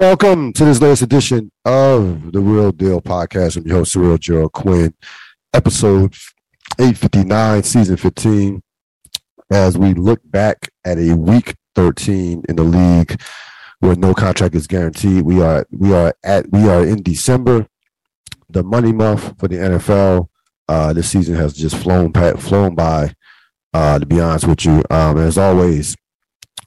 Welcome to this latest edition of the Real Deal Podcast. I'm your host, Surreal Gerald Quinn, episode 859, season 15. As we look back at a week 13 in the league where no contract is guaranteed, we are we are at we are in December, the money month for the NFL. Uh, this season has just flown flown by. Uh, to be honest with you, um, as always,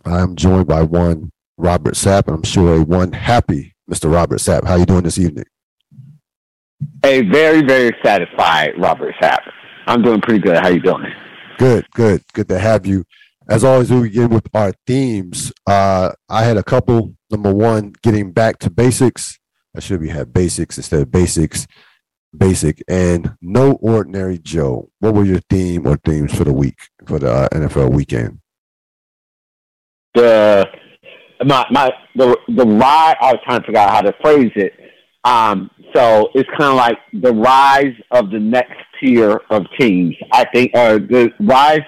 I'm joined by one Robert Sapp, and I'm sure a one happy Mr. Robert Sapp. How you doing this evening? A very, very satisfied Robert Sapp. I'm doing pretty good. How you doing? Good, good, good to have you. As always, we begin with our themes. Uh, I had a couple. Number one, getting back to basics. I should be had basics instead of basics. Basic and no ordinary Joe. What were your theme or themes for the week for the uh, NFL weekend? The my my the the rise. I was trying to figure out how to phrase it. Um, so it's kind of like the rise of the next tier of teams. I think, or the rise,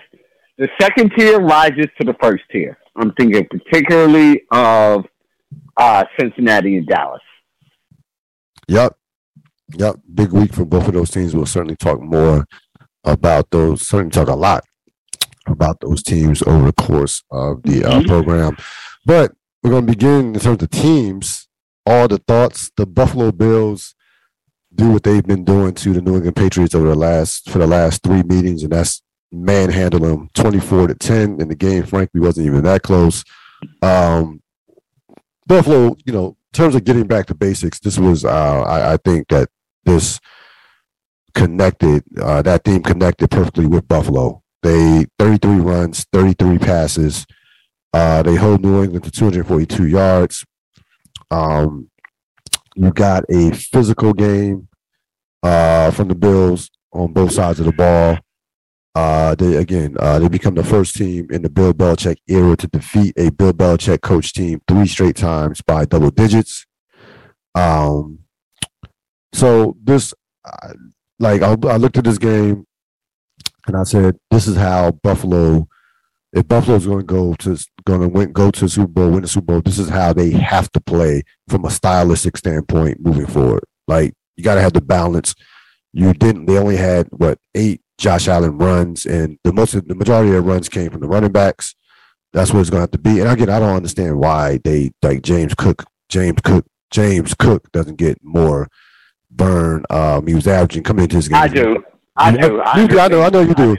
the second tier rises to the first tier. I'm thinking particularly of uh, Cincinnati and Dallas. Yep, yep. Big week for both of those teams. We'll certainly talk more about those. Certainly talk a lot about those teams over the course of the uh, mm-hmm. program. But we're going to begin in terms of teams. All the thoughts. The Buffalo Bills do what they've been doing to the New England Patriots over the last for the last three meetings, and that's manhandle them twenty four to ten. in the game, frankly, wasn't even that close. Um, Buffalo, you know, in terms of getting back to basics, this was uh, I, I think that this connected uh, that team connected perfectly with Buffalo. They 33 runs, 33 passes, uh, they hold New England to 242 yards. Um, you got a physical game uh, from the Bills on both sides of the ball. Uh, they again, uh, they become the first team in the Bill Belichick era to defeat a Bill Belichick coach team three straight times by double digits. Um, so this, uh, like, I, I looked at this game and I said, this is how Buffalo if Buffalo's going to go to going to win, go to the Super Bowl, win the Super Bowl, this is how they have to play from a stylistic standpoint moving forward. Like you got to have the balance. You didn't. They only had what eight Josh Allen runs, and the most the majority of runs came from the running backs. That's what it's going to have to be. And again, I don't understand why they like James Cook. James Cook. James Cook doesn't get more burn. Um, he was averaging coming into his game. I do. I do. I, do. I know. I know you do.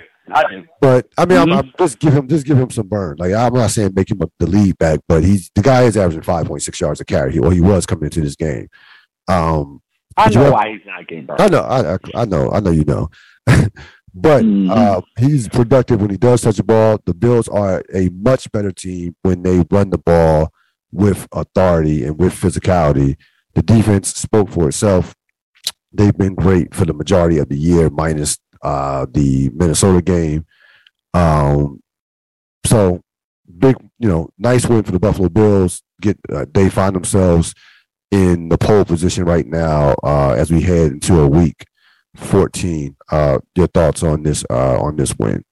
But I mean, mm-hmm. I'm, I'm, just give him just give him some burn. Like I'm not saying make him a, the lead back, but he's the guy is averaging five point six yards a carry. Or he was coming into this game. Um, I know why he's not getting burned. I know, I, I know, I know you know. but mm-hmm. uh, he's productive when he does touch the ball. The Bills are a much better team when they run the ball with authority and with physicality. The defense spoke for itself. They've been great for the majority of the year, minus uh, the Minnesota game. Um, so big, you know, nice win for the Buffalo Bills. Get uh, they find themselves in the pole position right now uh, as we head into a week 14. Uh, your thoughts on this uh, on this win?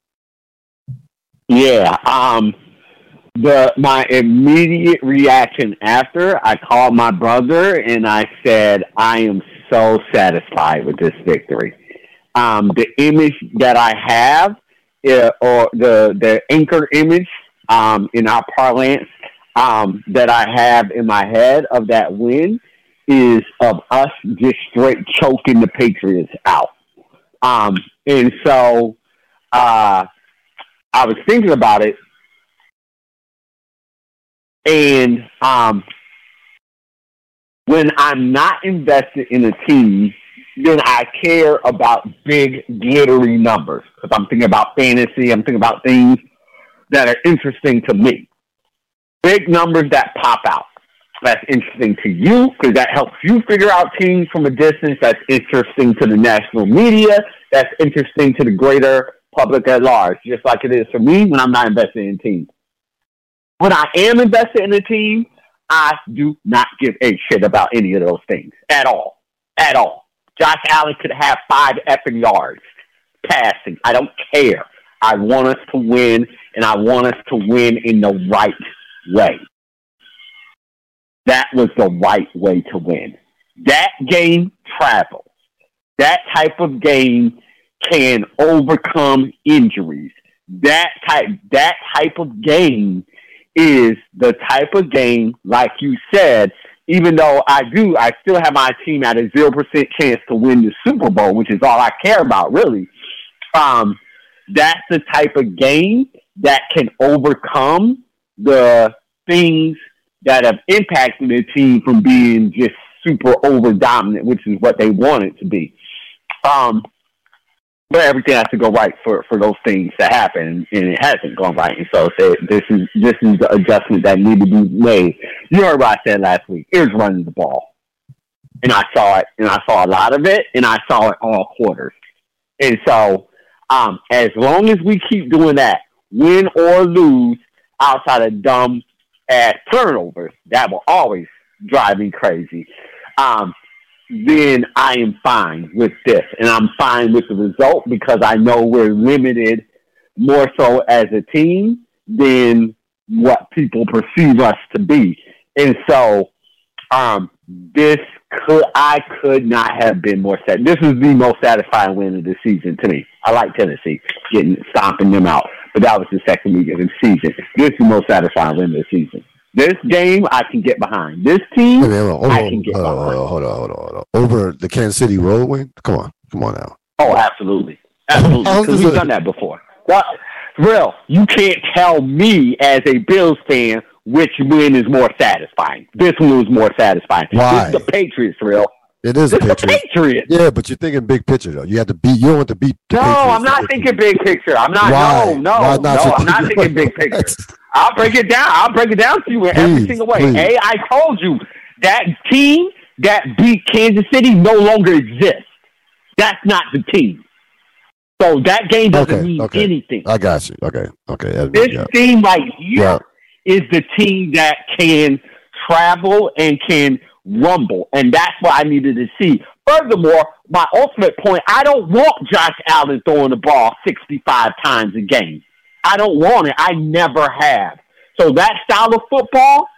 Yeah, um, the my immediate reaction after I called my brother and I said I am so satisfied with this victory um, the image that I have, uh, or the the anchor image um, in our parlance um, that I have in my head of that win is of us just straight choking the Patriots out. Um, and so uh, I was thinking about it, and um, when I'm not invested in a team then I care about big, glittery numbers. Because I'm thinking about fantasy, I'm thinking about things that are interesting to me. Big numbers that pop out. That's interesting to you because that helps you figure out teams from a distance. That's interesting to the national media. That's interesting to the greater public at large, just like it is for me when I'm not invested in teams. When I am invested in a team, I do not give a shit about any of those things at all. At all. Josh Allen could have five effing yards passing. I don't care. I want us to win, and I want us to win in the right way. that was the right way to win. That game travels. That type of game can overcome injuries. That type that type of game is the type of game, like you said, even though I do, I still have my team at a zero percent chance to win the Super Bowl, which is all I care about, really. Um, that's the type of game that can overcome the things that have impacted the team from being just super over dominant, which is what they want it to be. Um, but everything has to go right for, for those things to happen, and it hasn't gone right. And so, so this is this is the adjustment that needed to be made. You heard what I said last week. It was running the ball, and I saw it, and I saw a lot of it, and I saw it all quarters. And so, um, as long as we keep doing that, win or lose, outside of dumb ass turnovers, that will always drive me crazy. Um, then I am fine with this. And I'm fine with the result because I know we're limited more so as a team than what people perceive us to be. And so um, this could I could not have been more sad. This is the most satisfying win of the season to me. I like Tennessee getting stomping them out, but that was the second week of the season. This is the most satisfying win of the season. This game I can get behind. This team hold on, I can get hold on, behind. Hold on, hold on, hold on. Over the Kansas City Whirlwind? Come on, come on now. Oh, absolutely, absolutely. Oh, because we've done that before. Well, real, you can't tell me as a Bills fan which win is more satisfying. This one was more satisfying. Why? This is the Patriots, real. It is a Patriots. Patriots. Yeah, but you're thinking big picture though. You have to beat. You don't want to beat. no, Patriots I'm not thinking big picture. I'm not. Why? No, no, no. I'm not thinking big picture. I'll break it down. I'll break it down to you in please, every single way. Please. A, I told you that team that beat Kansas City no longer exists. That's not the team. So that game doesn't okay, mean okay. anything. I got you. Okay, okay. This yeah. team right here yeah. is the team that can travel and can rumble, and that's what I needed to see. Furthermore, my ultimate point: I don't want Josh Allen throwing the ball sixty-five times a game. I don't want it. I never have. So that style of football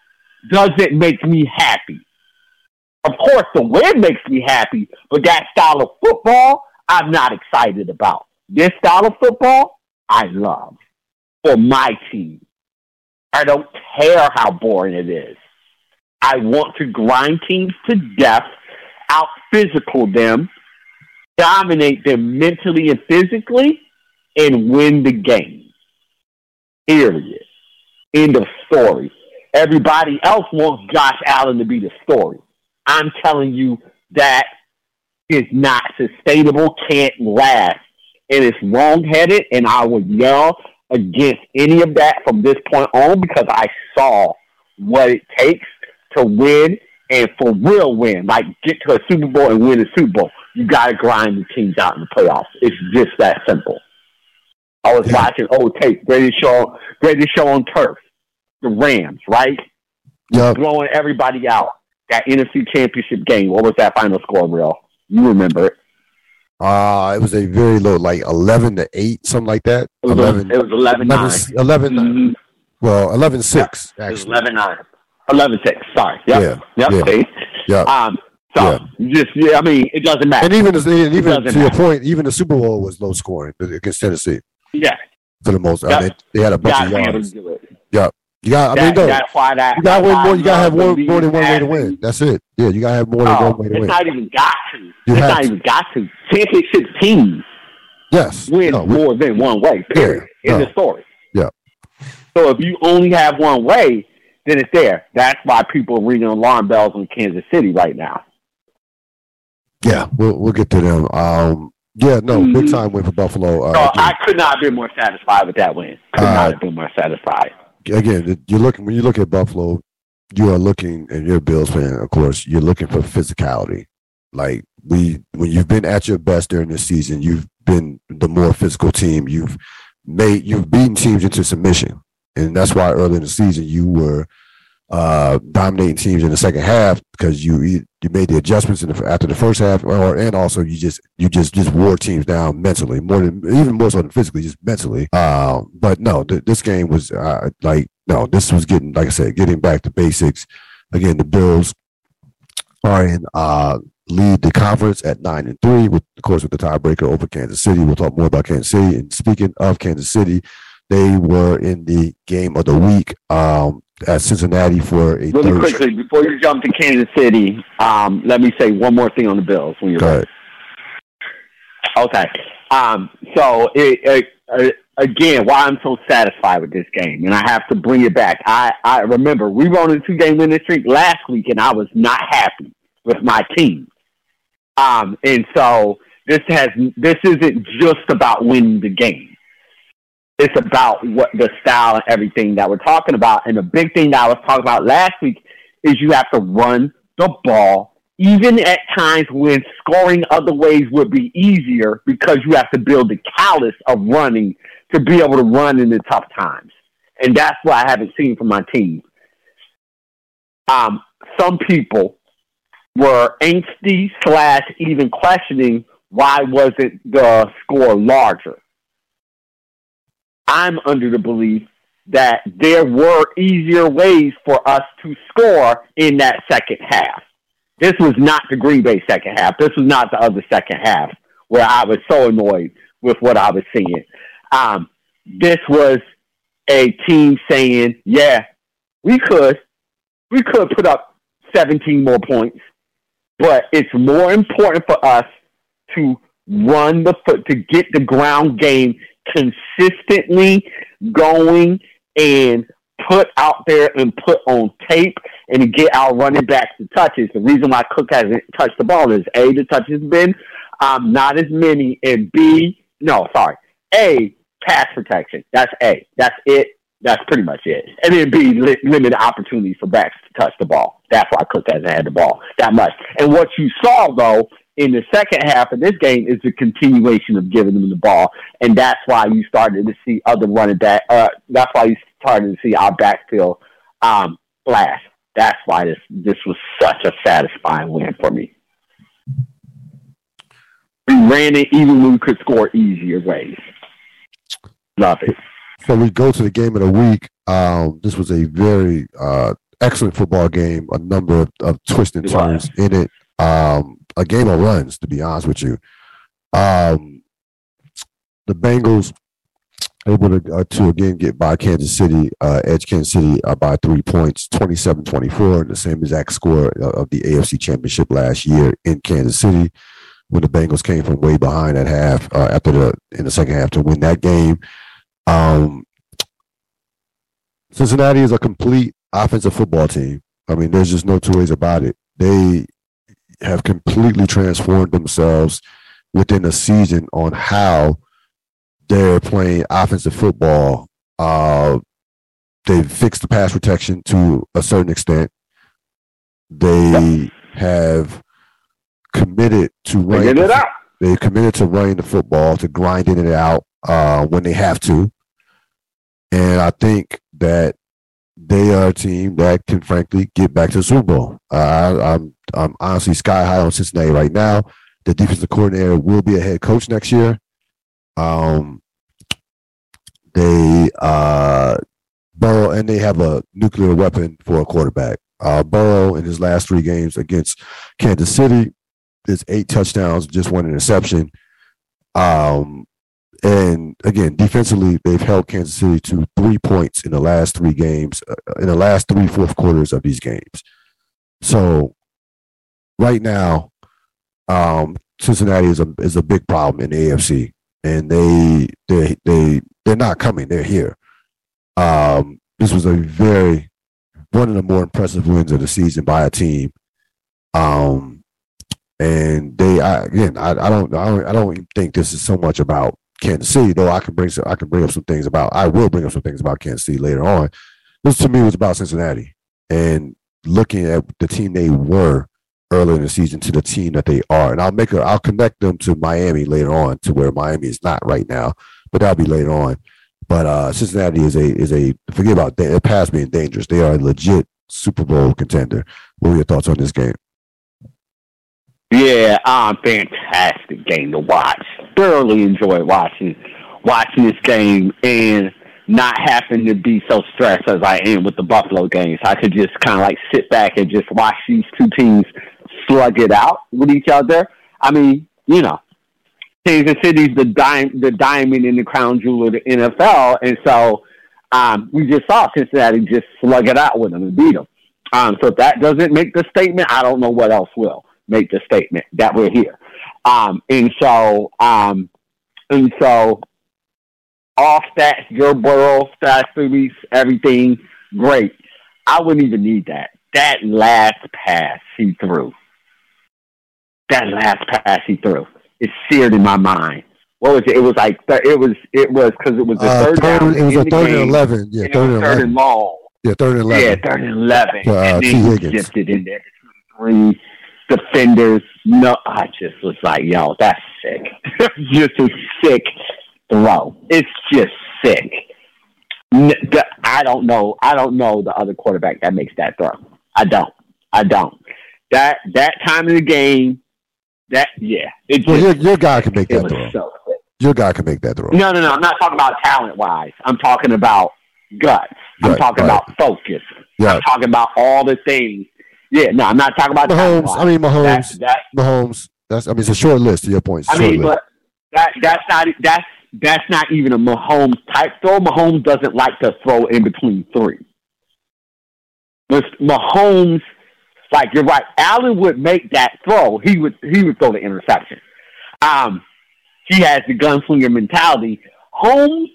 doesn't make me happy. Of course, the win makes me happy, but that style of football, I'm not excited about. This style of football, I love for my team. I don't care how boring it is. I want to grind teams to death, out physical them, dominate them mentally and physically, and win the game. Period. End of story. Everybody else wants Josh Allen to be the story. I'm telling you that is not sustainable, can't last, and it's wrongheaded, and I would yell against any of that from this point on because I saw what it takes to win and for real win, like get to a Super Bowl and win a Super Bowl. You got to grind the teams out in the playoffs. It's just that simple. I was watching old tape, greatest show, greatest show on turf, the Rams, right? Yeah, blowing everybody out. That NFC Championship game. What was that final score, real? You remember it? Uh, it was a very low, like eleven to eight, something like that. It was, 11, it was 11, 11, 9. 11 mm-hmm. Well, 11 6, yeah, It was 11 9. 11 6, sorry. Yep. Yeah. Yep. Yeah. yeah. Um, so yeah. just yeah, I mean, it doesn't matter. And even even to your point, even the Super Bowl was low scoring against Tennessee. Yeah. For the most, yep. I mean, they had a bunch of yards. Yeah. You got. I mean, no, that's why that. You got to win more. You got to have more, more than one way to win. That's it. Yeah, you got to have more than oh, one way to it's win. It's not even got to. You it's not to. even got to. Championship teams. Yes. Win no, more than one way. Period. Yeah, in no. the story. Yeah. So if you only have one way, then it's there. That's why people are ringing alarm bells in Kansas City right now. Yeah, we'll we'll get to them. Um, yeah, no, mm-hmm. big time win for Buffalo. Uh, so I could not have been more satisfied with that win. Could uh, not have been more satisfied. Again, you're looking when you look at Buffalo, you are looking, and you're a Bills fan, of course. You're looking for physicality. Like we, when you've been at your best during this season, you've been the more physical team. You've made, you've beaten teams into submission, and that's why early in the season you were uh, dominating teams in the second half because you you made the adjustments in the, after the first half, or and also you just you just just wore teams down mentally more than even more so than physically, just mentally. Uh, but no, th- this game was uh, like no, this was getting like I said, getting back to basics. Again, the Bills are in uh, lead the conference at nine and three, with of course with the tiebreaker over Kansas City. We'll talk more about Kansas City. And speaking of Kansas City, they were in the game of the week um, at Cincinnati for a really quickly before you jump to Kansas City. Um, let me say one more thing on the Bills when you're Go Okay. Um, so it, it, uh, again, why I'm so satisfied with this game, and I have to bring it back. I I remember we were on a two game winning streak last week, and I was not happy with my team. Um, and so this has this isn't just about winning the game. It's about what the style and everything that we're talking about. And the big thing that I was talking about last week is you have to run the ball, even at times when scoring other ways would be easier because you have to build the callus of running to be able to run in the tough times. And that's what I haven't seen from my team. Um, some people were angsty slash even questioning why wasn't the score larger. I'm under the belief that there were easier ways for us to score in that second half. This was not the Green Bay second half. This was not the other second half where I was so annoyed with what I was seeing. Um, this was a team saying, yeah, we could, we could put up 17 more points, but it's more important for us to run the foot, to get the ground game consistently going and put out there and put on tape and get our running backs the touches. The reason why Cook hasn't touched the ball is A, the touches been um, not as many, and B, no, sorry, A, pass protection. That's A. That's it. That's pretty much it. And then B, li- limited opportunities for backs to touch the ball. That's why Cook hasn't had the ball that much. And what you saw, though, in the second half of this game is the continuation of giving them the ball, and that's why you started to see other running back. Uh, that's why you started to see our backfield um, flash. That's why this this was such a satisfying win for me. We ran it even when we could score easier ways. Love it. So we go to the game of the week. Um, this was a very uh, excellent football game. A number of, of twists and turns in it. Um, a game of runs, to be honest with you. Um, the Bengals able to, uh, to again get by Kansas City, uh, edge Kansas City uh, by three points, 27-24, the same exact score of the AFC Championship last year in Kansas City when the Bengals came from way behind at half uh, after the in the second half to win that game. Um, Cincinnati is a complete offensive football team. I mean, there's just no two ways about it. They have completely transformed themselves within a season on how they're playing offensive football. Uh, they've fixed the pass protection to a certain extent. They have committed to running. it out. They committed to running the football, to grinding it out uh, when they have to. And I think that they are a team that can frankly get back to the Super Bowl. Uh, I, I'm I'm honestly sky high on Cincinnati right now. The defensive coordinator will be a head coach next year. Um, they uh, Burrow and they have a nuclear weapon for a quarterback. Uh, Burrow in his last three games against Kansas City is eight touchdowns, just one interception. Um, and again, defensively, they've held Kansas City to three points in the last three games, uh, in the last three fourth quarters of these games. So, right now, um, Cincinnati is a is a big problem in the AFC, and they they they they're not coming; they're here. Um, this was a very one of the more impressive wins of the season by a team. Um, and they I, again, I, I don't I don't I don't think this is so much about Kansas City, though I can bring some, I can bring up some things about I will bring up some things about Kansas City later on. This to me was about Cincinnati and looking at the team they were earlier in the season to the team that they are. And I'll make a I'll connect them to Miami later on to where Miami is not right now, but that'll be later on. But uh, Cincinnati is a is a forget about the past being dangerous. They are a legit Super Bowl contender. What are your thoughts on this game? Yeah, um, fantastic game to watch. Thoroughly enjoyed watching watching this game, and not having to be so stressed as I am with the Buffalo games. I could just kind of like sit back and just watch these two teams slug it out with each other. I mean, you know, Kansas City's the dime, the diamond in the crown jewel of the NFL, and so um, we just saw Cincinnati just slug it out with them and beat them. Um, so if that doesn't make the statement, I don't know what else will make the statement that we're here. Um, and so, um, and so, all stats, Joe Burrow, stats, movies, everything, great. I wouldn't even need that. That last pass he threw, that last pass he threw, is seared in my mind. What was it? It was like it was it was because it was the Uh, third, third, down. it was a third game, and eleven. Yeah, and third and third eleven. and long. Yeah, third and eleven. Yeah, third and eleven. Uh, and then he zipped it in there. Three defenders. No, I just was like, yo, that's sick. just a sick throw. It's just sick. I don't know. I don't know the other quarterback that makes that throw. I don't. I don't. That that time of the game. That yeah. It just Well, your, your guy can make that throw. so. Your guy can make that throw. No, no, no. I'm not talking about talent wise. I'm talking about guts. I'm Right, talking right. about focus. I'm talking about all the things. Yeah, no, I'm not talking about Mahomes. I mean, that, Mahomes. that, Mahomes. That's. I mean, it's a short list. To your point, I mean, list. but that that's not that's that's not even a Mahomes type throw. Mahomes doesn't like to throw in between three. With Mahomes, like you're right, Allen would make that throw. He would he would throw the interception. Um, he has the gunslinger mentality. Holmes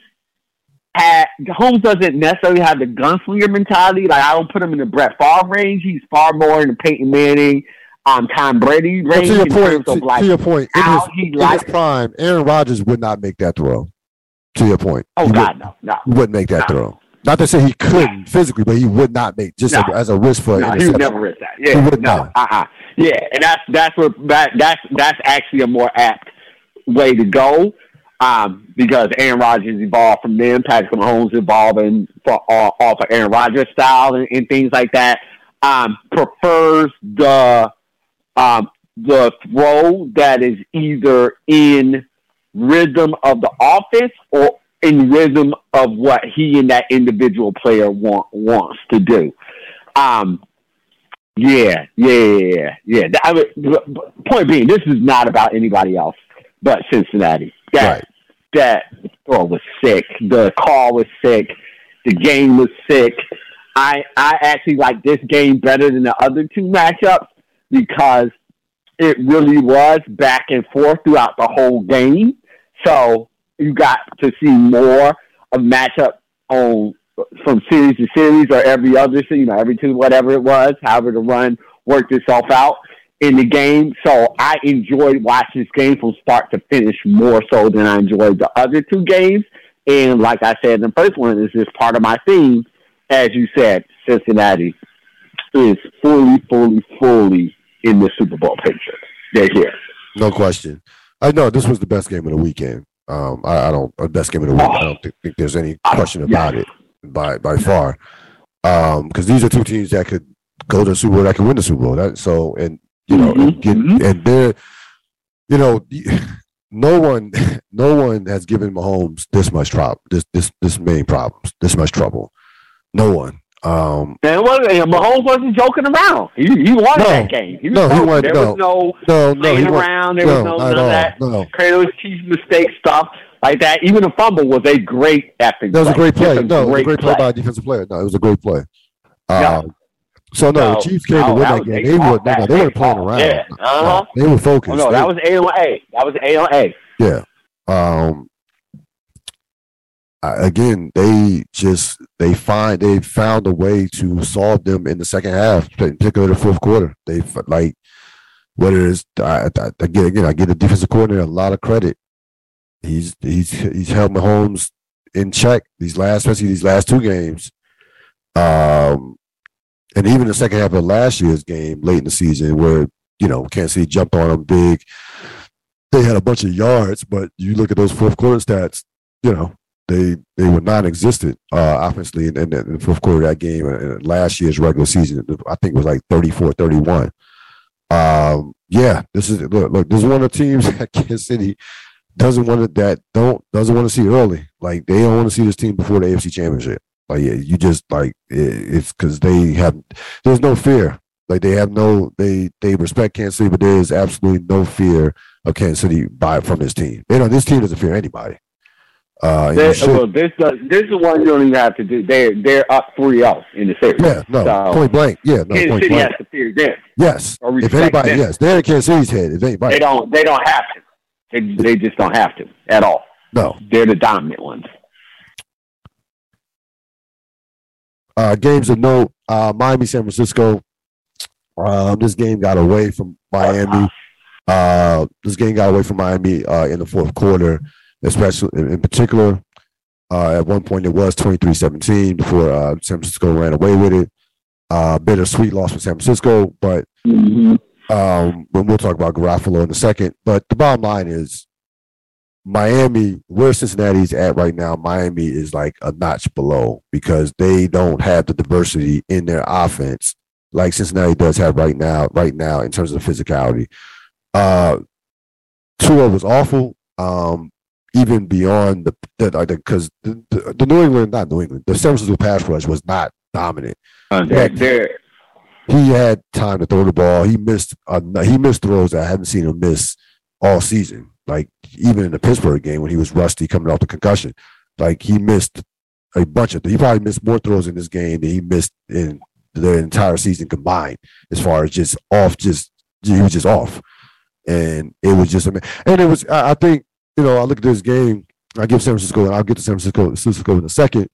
had Holmes doesn't necessarily have the gunslinger mentality. Like I don't put him in the Brett Favre range. He's far more in the Peyton Manning, um, Tom Brady range to your point, to, like to your point, in his, he in his prime, Aaron Rodgers would not make that throw. To your point, Oh he God, no, no, would, wouldn't make that No. throw. Not to say he couldn't physically, but he would not make just No. as a risk for an no. He would never risk that. He Yeah, would no, not. uh, uh yeah, and that's that's what that that's that's actually a more apt way to go. Um, because Aaron Rodgers evolved from them, Patrick Mahomes evolving for, off off of Aaron Rodgers style and, and things like that. Um, prefers the um, the throw that is either in rhythm of the offense or in rhythm of what he and that individual player want, wants to do. Um, yeah, yeah, yeah. I mean, point being, this is not about anybody else but Cincinnati. That Right. That throw was sick. The call was sick. The game was sick. I I actually like this game better than the other two matchups because it really was back and forth throughout the whole game. So you got to see more of matchup on from series to series or every other, you know, every two, whatever it was, however the run worked itself out in the game. So I enjoyed watching this game from start to finish more so than I enjoyed the other two games. And like I said in the first one, this is part of my theme. As you said, Cincinnati is fully, fully, fully in the Super Bowl picture. They're here. No question. I know this was the best game of the weekend. Um, I, I don't uh, best game of the week. I don't think, think there's any question about it by by far. Um, because these are two teams that could go to the Super Bowl, that could win the Super Bowl. That so and you know and Mhm, get mhm. and they're you know no one no one has given Mahomes this much trouble this this this many problems this much trouble. No one. Um, And and Mahomes wasn't joking around. He, he wanted No. that game. He was No, he wanted- there no. was no no, no, playing he won't. around. There No, was no none of that No, Kratos cheese mistake stuff like that. Even a fumble was a great effing. That was a great play. Just No, it was a great play by a defensive player. No, it was a great play. Yeah. So no, the Chiefs came no, to win that that game. they were no, no, they weren't playing around. yeah, uh-huh. No, they were focused. Oh, no, They- that was A on A. That was A on A. yeah. Um. I- Again, they just they find they found a way to solve them in the second half, in particular the fourth quarter. They like whether it's I, I, again again I give the defensive coordinator a lot of credit. He's he's he's held Mahomes in check these last, especially these last two games. Um, and even the second half of last year's game, late in the season, where you know Kansas City jumped on them big. They had a bunch of yards, but you look at those fourth quarter stats. You know they they were non-existent uh, offensively in, in, in the fourth quarter of that game. And last year's regular season, I think it was like 34-31. Um, yeah, this is look, look. This is one of the teams at Kansas City doesn't want to that don't doesn't want to see early. Like they don't want to see this team before the AFC Championship. Like yeah, you just like it, it's because they have there's no fear. Like they have no they they respect Kansas City, but there is absolutely no fear of Kansas City by from this team. You know this team doesn't fear anybody. Uh, they, well, this uh, this is one you don't even have to do. They're they're up 3-0 in the series. Yeah, no, so, point blank. Yeah, no, Kansas point City blank. has to fear them. Yes, if anybody, them. yes, they're in Kansas City's head. If anybody, they don't they don't have to. They they just don't have to at all. No, they're the dominant ones. Uh, games of note: uh, Miami, San Francisco. Um, this game got away from Miami. Uh, this game got away from Miami uh, in the fourth quarter especially in particular. Uh, at one point, it was 23 17 before uh, San Francisco ran away with it. Uh, bittersweet loss for San Francisco, but mm-hmm. um, we'll talk about Garoppolo in a second. But the bottom line is Miami, where Cincinnati's at right now, Miami is like a notch below because they don't have the diversity in their offense like Cincinnati does have right now, right now in terms of physicality. Uh Tua was awful. Um, even beyond the because the, the, the, New England, not New England, the San Francisco pass rush was not dominant. Uh, they're, they're, he had time to throw the ball. He missed uh, he missed throws that I haven't seen him miss all season. Like even in the Pittsburgh game when he was rusty coming off the concussion, like he missed a bunch of. He probably missed more throws in this game than he missed in the entire season combined. As far as just off, just he was just off, and it was just. And it was. I, think you know, I look at this game. I give San Francisco, and I'll get to San Francisco, San Francisco in a second.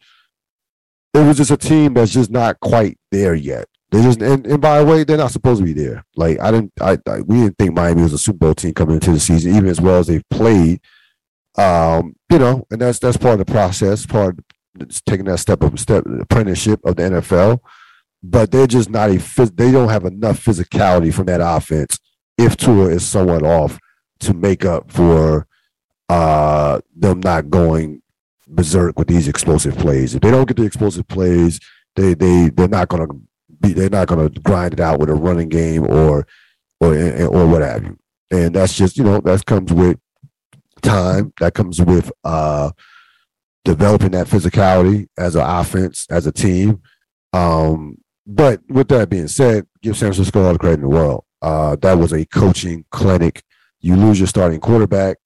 It was just a team that's just not quite there yet. They just and, and by the way, they're not supposed to be there. Like I didn't, I, I we didn't think Miami was a Super Bowl team coming into the season, even as well as they've played. Um, you know, and that's that's part of the process, part of taking that step of step apprenticeship of the NFL. But they're just not a they don't have enough physicality from that offense if Tua is somewhat off to make up for uh, them not going berserk with these explosive plays. If they don't get the explosive plays, they they they're not gonna be they're not gonna grind it out with a running game or or or what have you. And that's just you know that comes with time. That comes with uh, developing that physicality as an offense as a team. Um, but with that being said, give San Francisco all the credit in the world. Uh, that was a coaching clinic. You lose your starting quarterback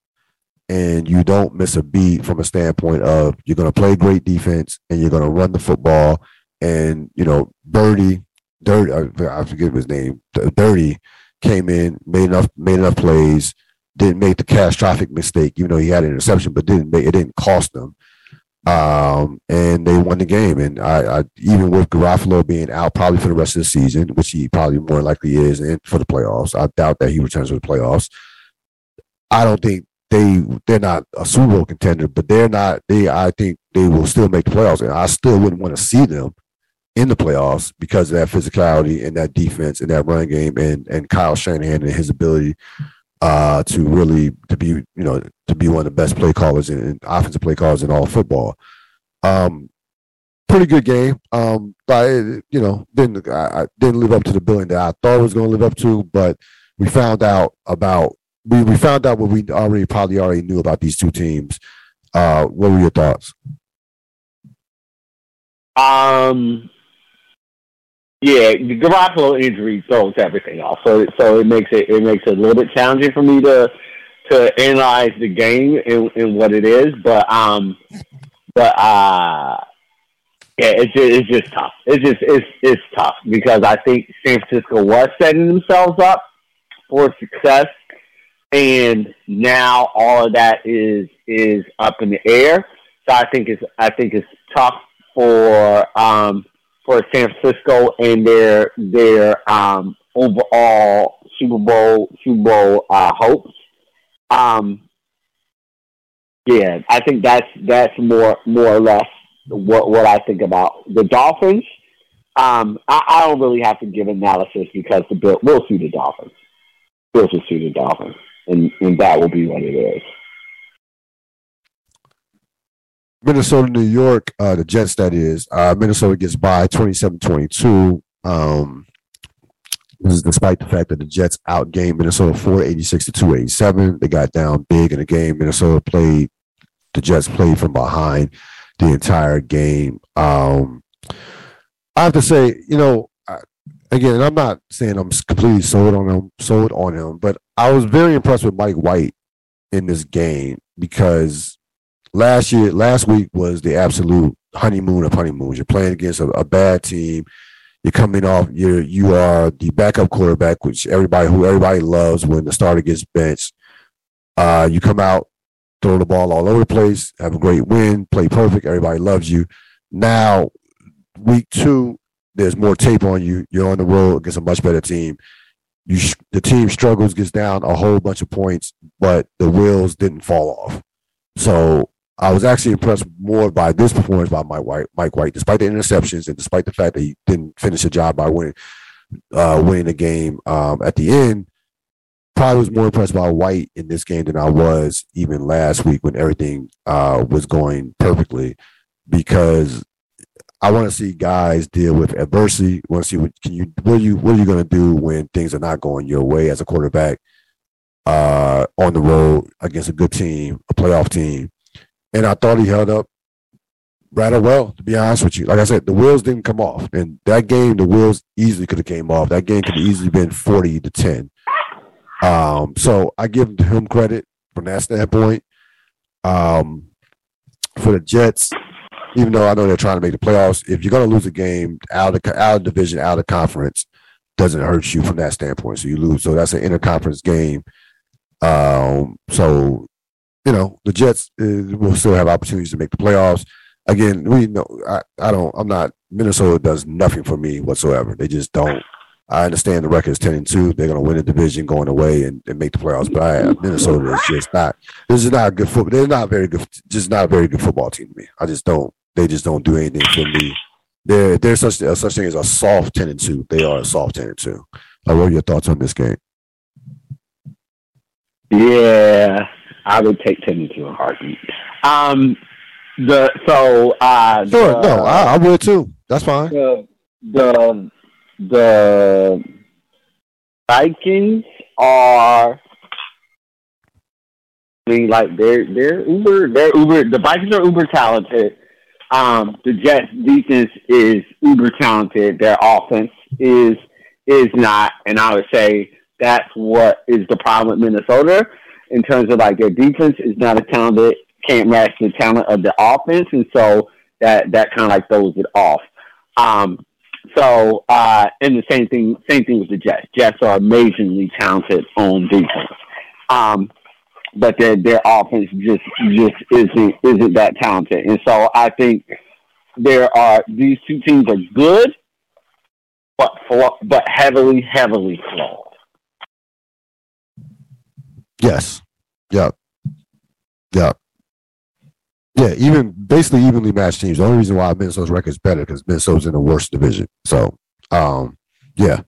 and you don't miss a beat from a standpoint of you're going to play great defense and you're going to run the football. And, you know, Birdie, Dirty, I forget his name, Dirty came in, made enough, made enough plays, didn't make the catastrophic mistake, even though he had an interception, but didn't make, it didn't cost them. Um, and they won the game. And I, I, even with Garoppolo being out probably for the rest of the season, which he probably more likely is, and for the playoffs, I doubt that he returns for the playoffs. I don't think they they're not a Super Bowl contender, but they're not. They I think they will still make the playoffs, and I still wouldn't want to see them in the playoffs because of that physicality and that defense and that run game and and Kyle Shanahan and his ability uh, to really to be you know to be one of the best play callers and, offensive play callers in all football. Um, pretty good game. Um, but you know didn't I, I didn't live up to the billing that I thought was going to live up to, but we found out about we, we found out what we already probably already knew about these two teams. Uh, what were your thoughts? Um, yeah, the Garoppolo injury throws everything off, so so it makes it it makes it a little bit challenging for me to to analyze the game and, and what it is. But um, but uh, yeah, it's just, it's just tough. It's just it's it's tough because I think San Francisco was setting themselves up for success and now all of that is is up in the air. So I think it's I think it's tough for um, for San Francisco and their their um, overall Super Bowl Super Bowl uh, hopes. Um, yeah, I think that's that's more more or less what what I think about the Dolphins. Um, I, I don't really have to give analysis because the Bill we'll see the Dolphins. Bills will see the Dolphins and, and that will be what it is. Minnesota, New York, uh, the Jets, that is. Uh, Minnesota gets by 27 22. Um, This is despite the fact that the Jets outgained Minnesota 486 to 287. They got down big in the game. Minnesota played, the Jets played from behind the entire game. Um, I have to say, you know, again, I'm not saying I'm completely sold on him, sold on him, but I was very impressed with Mike White in this game because last year, last week was the absolute honeymoon of honeymoons. You're playing against a, a bad team. You're coming off. You're you are the backup quarterback, which everybody who everybody loves when the starter gets benched. Uh, you come out, throw the ball all over the place, have a great win, play perfect. Everybody loves you. Now, week two, there's more tape on you. You're on the road against a much better team. You the team struggles, gets down a whole bunch of points, but the wheels didn't fall off. So I was actually impressed more by this performance by Mike White, Mike White, despite the interceptions and despite the fact that he didn't finish the job by winning, uh, winning the game um, at the end. Probably was more impressed by White in this game than I was even last week when everything uh, was going perfectly, because I want to see guys deal with adversity. Want to see what can you what are you what are you going to do when things are not going your way as a quarterback uh, on the road against a good team, a playoff team. And I thought he held up rather well, to be honest with you. Like I said, the wheels didn't come off, and that game, the wheels easily could have came off. That game could have easily been forty to ten. Um, so I give him credit from that standpoint. Um, for the Jets, even though I know they're trying to make the playoffs, if you're going to lose a game out of out of division, out of conference, doesn't hurt you from that standpoint. So you lose. So that's an interconference game. Um, so you know the Jets uh, will still have opportunities to make the playoffs. Again, we know I, I don't. I'm not. Minnesota does nothing for me whatsoever. They just don't. I understand the record is ten and two. They're going to win the division going away and, and make the playoffs. But I, Minnesota is just not. This is not a good football. They're not very good. Just not a very good football team to me. I just don't. They just don't do anything for me. They're they're such a such thing as a soft ten and two. They are a soft ten and two. what are your thoughts on this game? Yeah, I would take ten and a heartbeat. Um, the so uh, sure, the, no, I, I would too. That's fine. The the the Vikings are I mean, like they're they're uber they're uber the Vikings are uber talented. Um, the Jets defense is uber talented. Their offense is is not, and I would say that's what is the problem with Minnesota in terms of like their defense is not as talented, can't match the talent of the offense, and so that that kind of like throws it off. Um, so uh, and the same thing same thing with the Jets. Jets are amazingly talented on defense. Um, but their their offense just just isn't isn't that talented. And so I think there are these two teams are good, but but heavily heavily flawed. Yes. Yeah. Yeah. Yeah, even basically evenly matched teams. The only reason why Minnesota's record is better because Minnesota's in the worst division. So, um, yeah.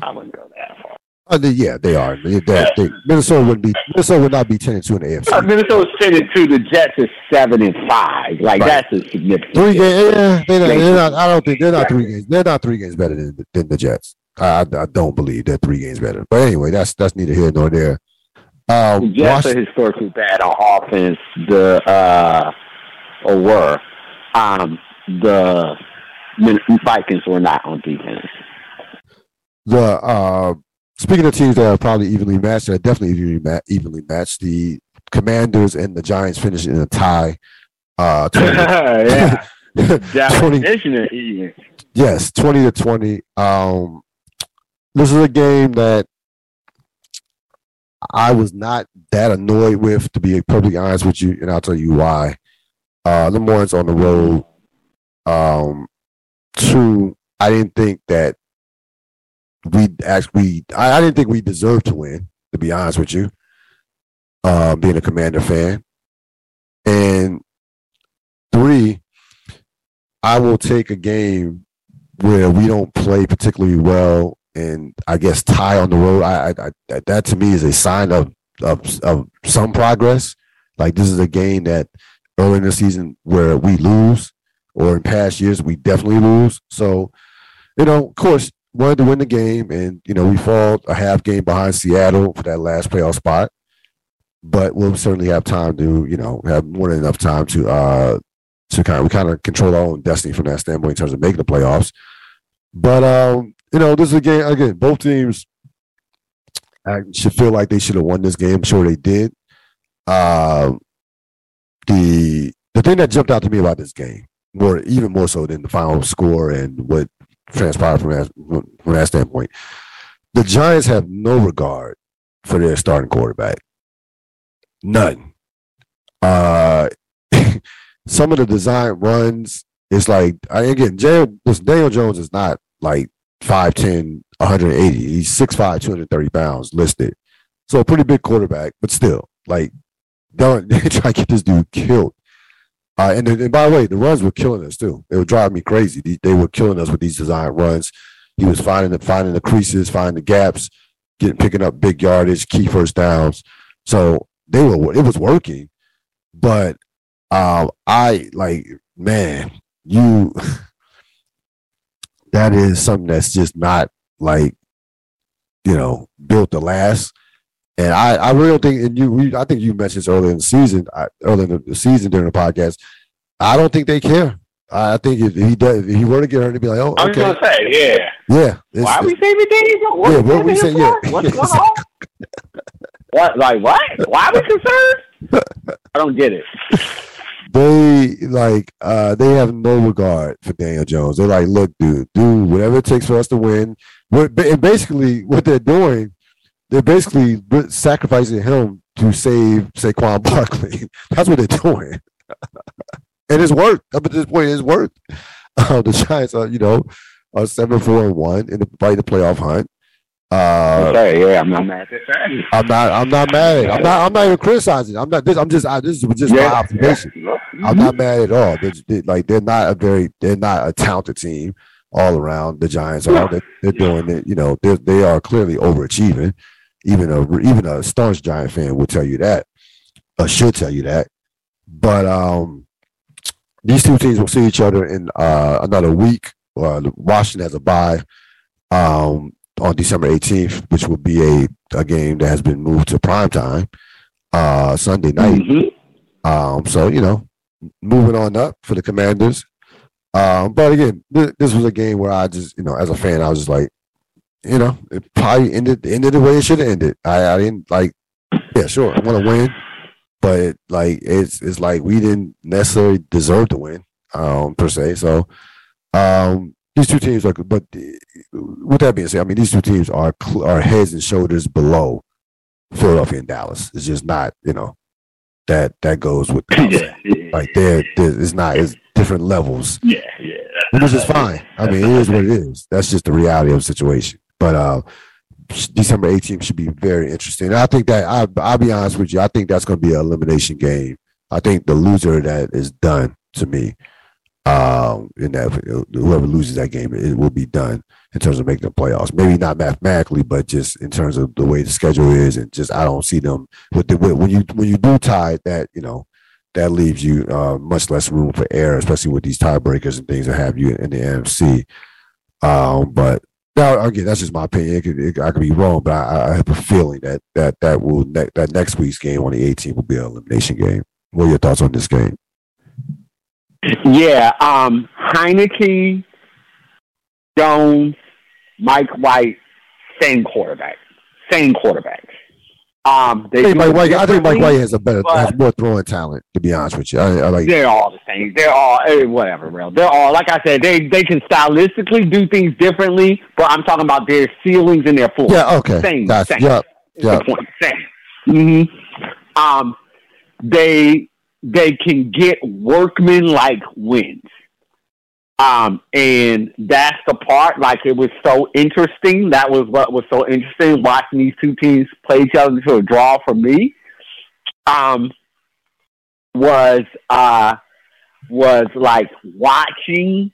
I wouldn't go that far. Uh, they, yeah, they are. They, they, they, Minnesota would be Minnesota would not be ten and two in the AFC. Uh, Minnesota's ten and two. The Jets is seven and five. Like right. that's a significant. Three games. Yeah, they're not, they're not, I don't think they're not three games. They're not three games better than than the Jets. I, I don't believe they're three games better. But anyway, that's that's neither here nor there. The Jets are historically bad on offense. The uh, or were um, the Vikings were not on defense. The uh, Speaking of teams that are probably evenly matched, that definitely evenly, evenly matched. The Commanders and the Giants finished in a tie. Uh, 20, yeah, 20, yes, twenty to twenty. Um, this is a game that I was not that annoyed with, to be perfectly honest with you, and I'll tell you why. Uh, the on the road. Um, two, I didn't think that we actually I, I didn't think we deserved to win, to be honest with you. Uh, being a commander fan. And three, I will take a game where we don't play particularly well and I guess tie on the road. I, I, I that to me is a sign of, of of some progress. Like this is a game that early in the season where we lose, or in past years we definitely lose. So, you know, of course, wanted to win the game, and you know we fall a half game behind Seattle for that last playoff spot. But we'll certainly have time to, you know, have more than enough time to uh to kind of we kind of control our own destiny from that standpoint in terms of making the playoffs. But um, you know, this is a game again. Both teams should feel like they should have won this game. I'm sure they did. Uh, the the thing that jumped out to me about this game, more even more so than the final score and what transpired from that from that standpoint, the Giants have no regard for their starting quarterback. None. Uh, some of the design runs, it's like again, Daniel Jones is not like 5'10, 180. He's 6'5, 230 pounds listed. So a pretty big quarterback, but still, like, don't try to get this dude killed. Uh, and, and by the way, the runs were killing us too. They were driving me crazy. They, they were killing us with these design runs. He was finding the finding the creases, finding the gaps, getting picking up big yardage, key first downs. So they were it was working, but um, I like man, you that is something that's just not like you know built to last. And I, I really don't think, and you, I think you mentioned this earlier in the season, I, earlier in the season during the podcast. I don't think they care. I think if he does, if he were to get hurt, he'd be like, "Oh, okay." I was gonna say, yeah, yeah. Why are we saving Daniel? What yeah, what we say? Yeah, what's going on? what? Like what? Why are we concerned? I don't get it they like uh they have no regard for Daniel Jones. They're like, look, dude, do whatever it takes for us to win. And basically, what they're doing, they're basically sacrificing him to save Saquon Barkley. That's what they're doing, and it's worked. Up at this point, it's worked. Uh, the Giants are, you know, are seven four and one in the fight the playoff hunt. Uh, okay, yeah, I'm not mad at. I'm not. I'm not mad. I'm not. I'm not even criticizing. I'm not. This. I'm just. I, this is just yeah, my observation. Yeah. Mm-hmm. I'm not mad at all. They're, they, like they're not a very. They're not a talented team all around. The Giants are. They're, they're doing it. You know, they they are clearly overachieving. Even a even a staunch Giant fan will tell you that. Or should tell you that. But um, these two teams will see each other in uh, another week. Uh, Washington has a bye. Um, on December 18th, which will be a, a game that has been moved to prime time, uh, Sunday night. Mm-hmm. Um, so, you know, moving on up for the Commanders. Um, but again, th- this was a game where I just, you know, as a fan, I was just like, you know, it probably ended ended the way it should have ended. I, I didn't like, yeah, sure, I want to win, but like it's it's like we didn't necessarily deserve to win, um, per se. So, um, these two teams are, but with that being said, I mean these two teams are are heads and shoulders below Philadelphia and Dallas. It's just not, you know, that that goes with the yeah, yeah, like they're, it's not it's different levels. Yeah, yeah, which is fine. I mean, it is what it is. That's just the reality of the situation. But uh, December 18th should be very interesting. And I think that I I'll be honest with you. I think that's going to be an elimination game. I think the loser that is done to me um, and that whoever loses that game, it will be done in terms of making the playoffs. Maybe not mathematically, but just in terms of the way the schedule is, and just I don't see them with the when you when you do tie that you know that leaves you uh, much less room for error, especially with these tiebreakers and things that have you in the NFC. Um, but now again, that's just my opinion. It could, it, I could be wrong, but I, I, have a feeling that that that will ne- that next week's game on the 18th will be an elimination game. What are your thoughts on this game? Yeah, um, Heinicke, Jones, Mike White, same quarterback, same quarterback. Um, I think Mike White. I think Mike White has a better, has more throwing talent. To be honest with you, I, I like. They're all the same. They're all eh, whatever, real. They're all like I said. They they can stylistically do things differently, but I'm talking about their ceilings and their floors. Yeah. Okay. Same. That's, same. Yep. Yep. The point. Same. Mm-hmm. Um, they they can get workman like wins. Um, and that's the part, like, it was so interesting. That was what was so interesting watching these two teams play each other to a draw for me. Um, was, uh, was like watching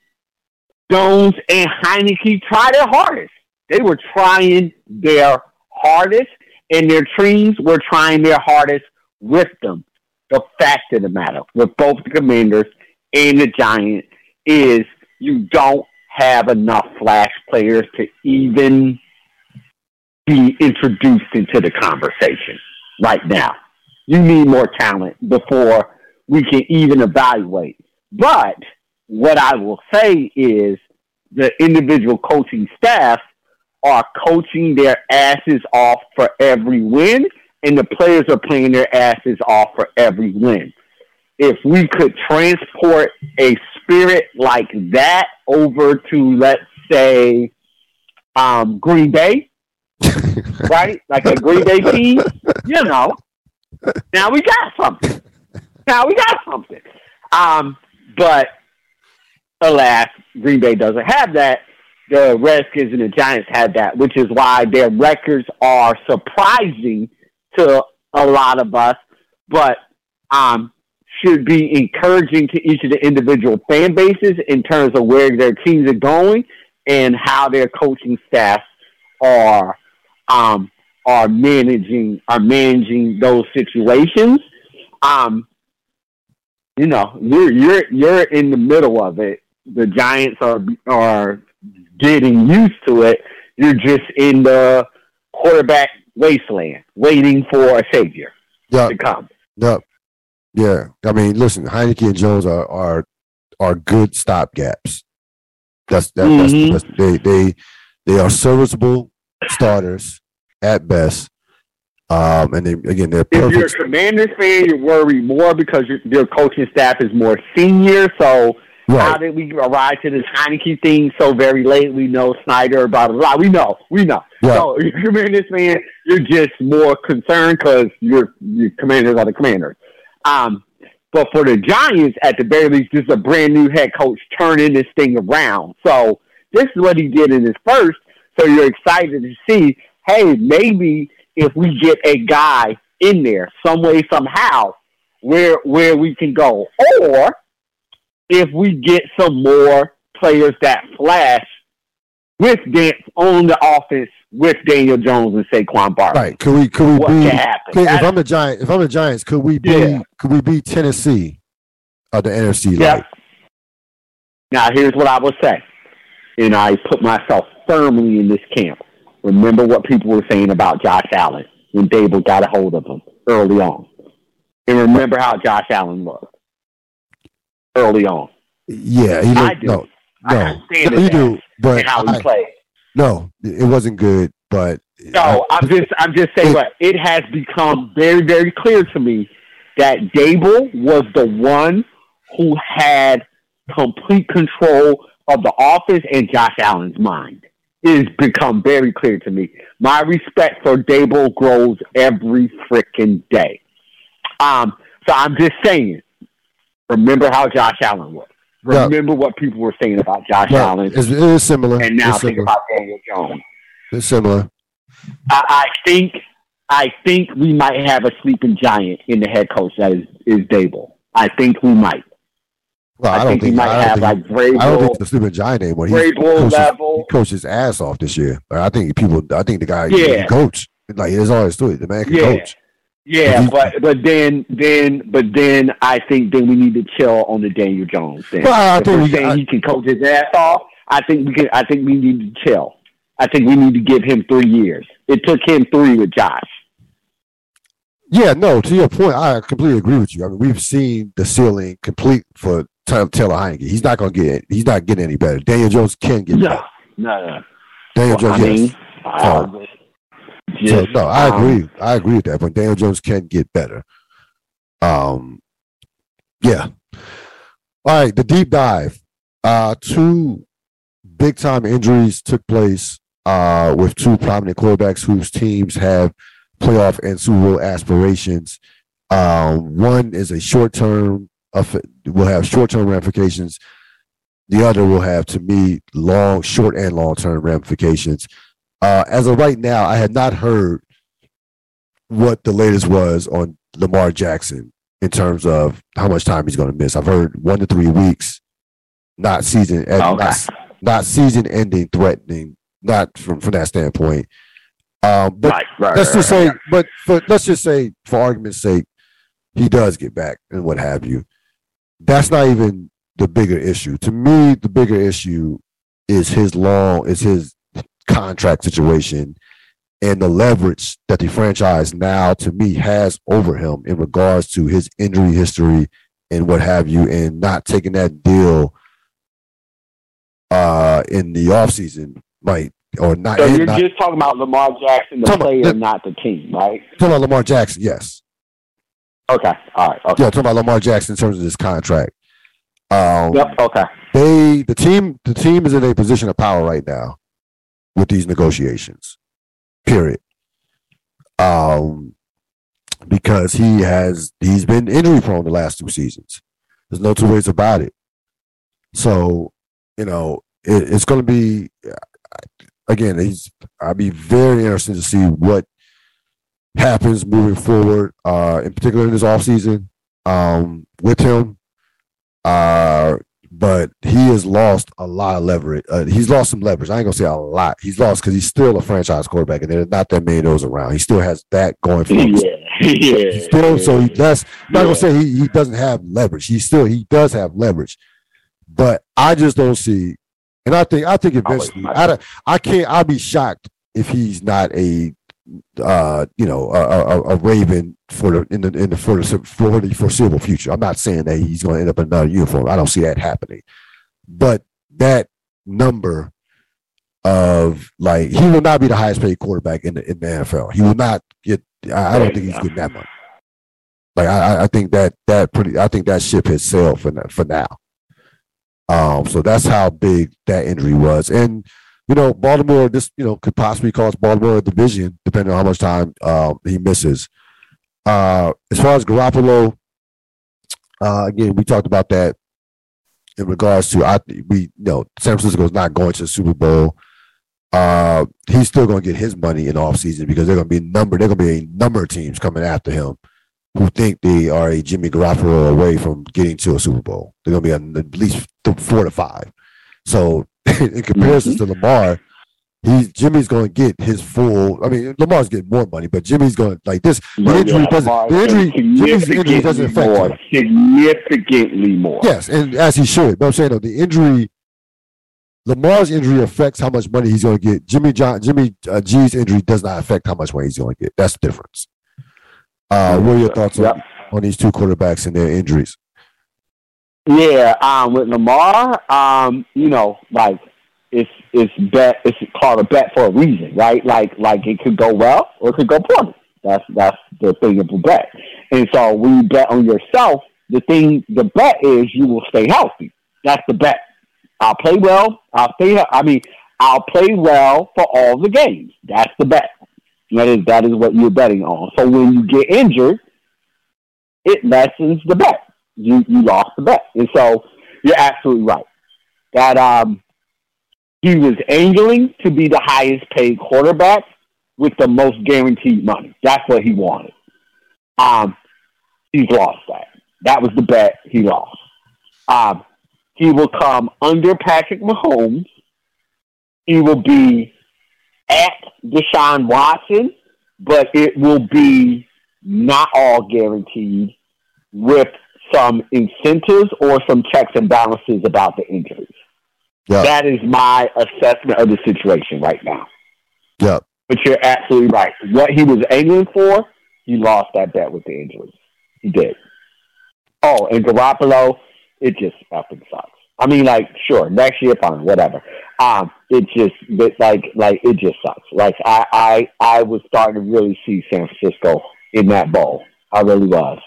Jones and Heinicke try their hardest. They were trying their hardest, and their teams were trying their hardest with them the fact of the matter with both the Commanders and the Giants is you don't have enough flash players to even be introduced into the conversation right now. You need more talent before we can even evaluate. But what I will say is the individual coaching staff are coaching their asses off for every win, and the players are playing their asses off for every win. If we could transport a spirit like that over to, let's say, um, Green Bay, right? Like a Green Bay team, you know, now we got something. Now we got something. Um, but alas, Green Bay doesn't have that. The Redskins and the Giants have that, which is why their records are surprising to a lot of us, but um, should be encouraging to each of the individual fan bases in terms of where their teams are going and how their coaching staffs are um, are managing are managing those situations. Um, you know, you're you're you're in the middle of it. The Giants are are getting used to it. You're just in the quarterback wasteland, waiting for a savior yep. to come. Yep. Yeah. I mean, listen, Heinicke and Jones are are are good stopgaps. That's that, mm-hmm. that's, that's they they they are serviceable starters at best. Um, and they, again, they're perfect. If you're a Commanders fan, you worry more because your, your coaching staff is more senior. So right. how did we arrive to this Heinicke thing so very late? We know Snyder, blah blah blah. We know, we know. Right. So you're a Commanders fan, you're just more concerned because your your Commanders are the Commanders. Um, but for the Giants, at the very least, this is a brand new head coach turning this thing around. So this is what he did in his first. So you're excited to see hey, maybe if we get a guy in there some way, somehow, where where we can go. Or if we get some more players that flash with dance on the offense with Daniel Jones and Saquon Barkley. Right. Could we could we what be could, if I'm the Giant if I'm the Giants, could we be yeah. could we be Tennessee of the NFC yeah. Like? Now here's what I will say. And I put myself firmly in this camp. Remember what people were saying about Josh Allen when Daboll got a hold of him early on. And remember how Josh Allen looked early on. Yeah, he looked, I do. no, no, no you do, but how he played. No, it wasn't good. But no, I, am just I'm just saying. It, what it has become very very clear to me that Daboll was the one who had complete control of the office and Josh Allen's mind is become very clear to me. My respect for Daboll grows every freaking day. Um, so I'm just saying, remember how Josh Allen was. Remember what people were saying about Josh Allen. It's, it is similar. And now it's think similar. about Daniel Jones. It's similar. I, I think I think we might have a sleeping giant in the head coach that is, is Daboll. I think we might. Well, I, I don't think, he might have think, like Vrabel. I don't think the sleeping giant anymore. He coaches, level. He coached his ass off this year. I think people. I think the guy. Yeah. Coach. Like there's always to it. The man can yeah. coach. Yeah, mm-hmm. but but then then but then I think then we need to chill on the Daniel Jones thing. Well, I think saying I, he can coach his ass off. I think we can. I think we need to chill. I think we need to give him three years. It took him three with Josh. Yeah, no. To your point, I completely agree with you. I mean, we've seen the ceiling complete for Taylor Heinicke. He's not going to get. He's not getting any better. Daniel Jones can get. No, better. no, no. Daniel well, Jones. I mean, uh, yes. Just, so no, I um, agree. I agree with that. But Daniel Jones can get better. Um, yeah. All right, the deep dive. Uh, two big time injuries took place uh, with two prominent quarterbacks whose teams have playoff and Super Bowl aspirations. Um, one is a short term, will have short term ramifications. The other will have, to me, long, short, and long term ramifications. Uh, as of right now, I had not heard what the latest was on Lamar Jackson in terms of how much time he's going to miss. I've heard one to three weeks, not season, okay. not, not season ending, threatening, not from from that standpoint. Um, but right, right, let's right, just say, but for, let's just say, for argument's sake, he does get back and what have you. That's not even the bigger issue. To me, the bigger issue is his long is his contract situation and the leverage that the franchise now to me has over him in regards to his injury history and what have you and not taking that deal uh in the offseason might or not. So you're not, just talking about Lamar Jackson, the player, about, not the team, right? Talking about Lamar Jackson, yes. Okay. All right. Okay. Yeah, talking about Lamar Jackson in terms of this contract. Um, yep. Okay. They the team the team is in a position of power right now with these negotiations. Period. Um, because he has he's been injury prone the last two seasons. There's no two ways about it. So, you know, it, it's going to be again. He's I'd be very interested to see what happens moving forward, uh, in particular in this offseason um, with him. Uh, but he has lost a lot of leverage. Uh, he's lost some leverage. I ain't gonna say a lot. He's lost because he's still a franchise quarterback, and there's not that many of those around. He still has that going for him. Yeah, yeah. He's still so he does. I'm not gonna say he, he doesn't have leverage. He still he does have leverage, but I just don't see. And I think I think eventually I I can't. I'll be shocked if he's not a uh, you know, a, a, a, Raven for the in the in the for the for the foreseeable future. I'm not saying that he's going to end up in another uniform. I don't see that happening. But that number of like he will not be the highest paid quarterback in the in the NFL. He will not get. I, I don't think he's getting that much. Like I, I think that that pretty. I think that ship has sailed for for now. Um, so that's how big that injury was, and you know, Baltimore, this, you know, could possibly cost Baltimore a division, depending on how much time uh, he misses. Uh, as far as Garoppolo, uh, again, we talked about that in regards to I we you know San Francisco is not going to the Super Bowl. Uh, he's still going to get his money in off season because they're going to be number. They're going to be a number of teams coming after him who think they are a Jimmy Garoppolo away from getting to a Super Bowl. They're going to be at least four to five. So in comparison mm-hmm. to Lamar, he's Jimmy's going to get his full. I mean, Lamar's getting more money, but Jimmy's going to like this. The injury doesn't. The injury, Jimmy's injury doesn't affect more, him significantly more. Yes, and as he should. But I'm saying though, the injury. Lamar's injury affects how much money he's going to get. Jimmy John, Jimmy uh, G's injury does not affect how much money he's going to get. That's the difference. Uh, what are your thoughts yep. on, on these two quarterbacks and their injuries? Yeah, um, with Lamar, um, you know, like it's it's bet it's called a bet for a reason, right? Like like it could go well or it could go poorly. That's that's the thing of a bet. And so when you bet on yourself, the thing the bet is you will stay healthy. That's the bet. I'll play well. I'll stay. I mean, I'll play well for all the games. That's the bet. That is that is what you're betting on. So when you get injured, it lessens the bet you you lost the bet. And so you're absolutely right. That um he was angling to be the highest paid quarterback with the most guaranteed money. That's what he wanted. Um he's lost that. That was the bet he lost. Um he will come under Patrick Mahomes. He will be at Deshaun Watson, but it will be not all guaranteed with some incentives or some checks and balances about the injuries. Yeah. That is my assessment of the situation right now. Yeah. But you're absolutely right. What he was aiming for, he lost that bet with the injuries. He did. Oh, and Garoppolo, it just fucking sucks. I mean, like, sure, next year, fine, whatever. Um, it just, it, like, like it just sucks. Like, I, I, I was starting to really see San Francisco in that bowl. I really was.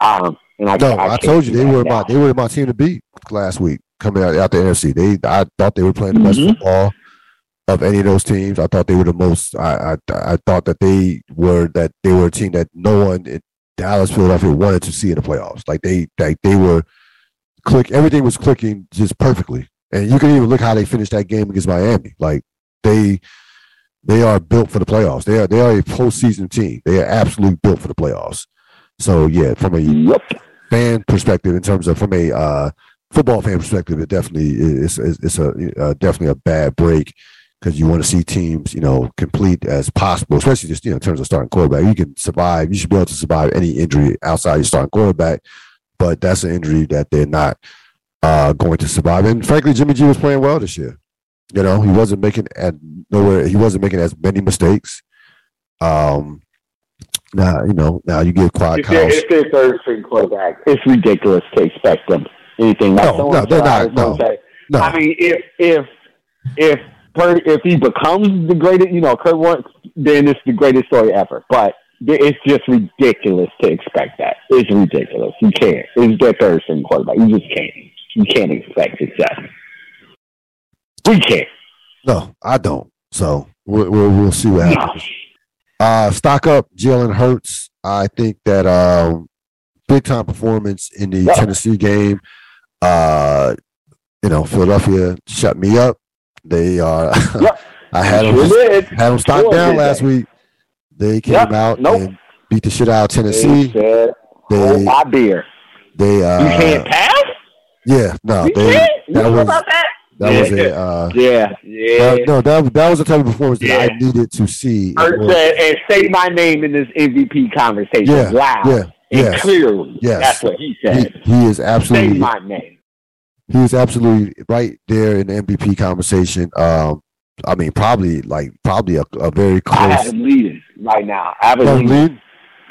Um, and I, no, I, I told you they were my they were my team to beat last week coming out, out the NFC. They I thought they were playing the best mm-hmm. football of any of those teams. I thought they were the most. I, I I thought that they were that they were a team that no one in Dallas, Philadelphia wanted to see in the playoffs. Like they like they were click. Everything was clicking just perfectly, and you can even look how they finished that game against Miami. Like they they are built for the playoffs. They are they are a postseason team. They are absolutely built for the playoffs. So yeah, from a yep fan perspective, in terms of from a uh, football fan perspective, it definitely is it's, it's a uh, definitely a bad break because you want to see teams, you know, complete as possible, especially just you know in terms of starting quarterback. You can survive. You should be able to survive any injury outside your starting quarterback, but that's an injury that they're not uh, going to survive. And frankly, Jimmy G was playing well this year. You know, he wasn't making at nowhere. He wasn't making as many mistakes. Um, now you know. Now you get quiet. They're, if they're third string quarterback, it's ridiculous to expect them anything. Like no, no, they're not. No, no. I mean, if if if if he becomes the greatest, you know, Kurt Warner, then it's the greatest story ever. But it's just ridiculous to expect that. It's ridiculous. You can't. It's their third string quarterback. You just can't. You can't expect success. We can't. No, I don't. So we'll, we'll, we'll see what happens. No. Uh, stock up Jalen Hurts. I think that um, big time performance in the. Tennessee game. Uh, you know, Philadelphia shut me up. They are. Yep. I had them, sure had them stock sure down last that. week. They came yep. out nope. and beat the shit out of Tennessee. They, said, they my beer. They uh, you can't pass. Yeah, no, you they, can't? You that was about that. That yeah. was a uh, yeah, yeah. no, that that was the type of performance yeah. that I needed to see. And, and say my name in this MVP conversation yeah, loud yeah, yes, clearly. Yes, that's what he said. He, he is absolutely say my name. He is absolutely right there in the MVP conversation. Um, I mean, probably like probably a, a very close. I have him leading right now. I have him leading.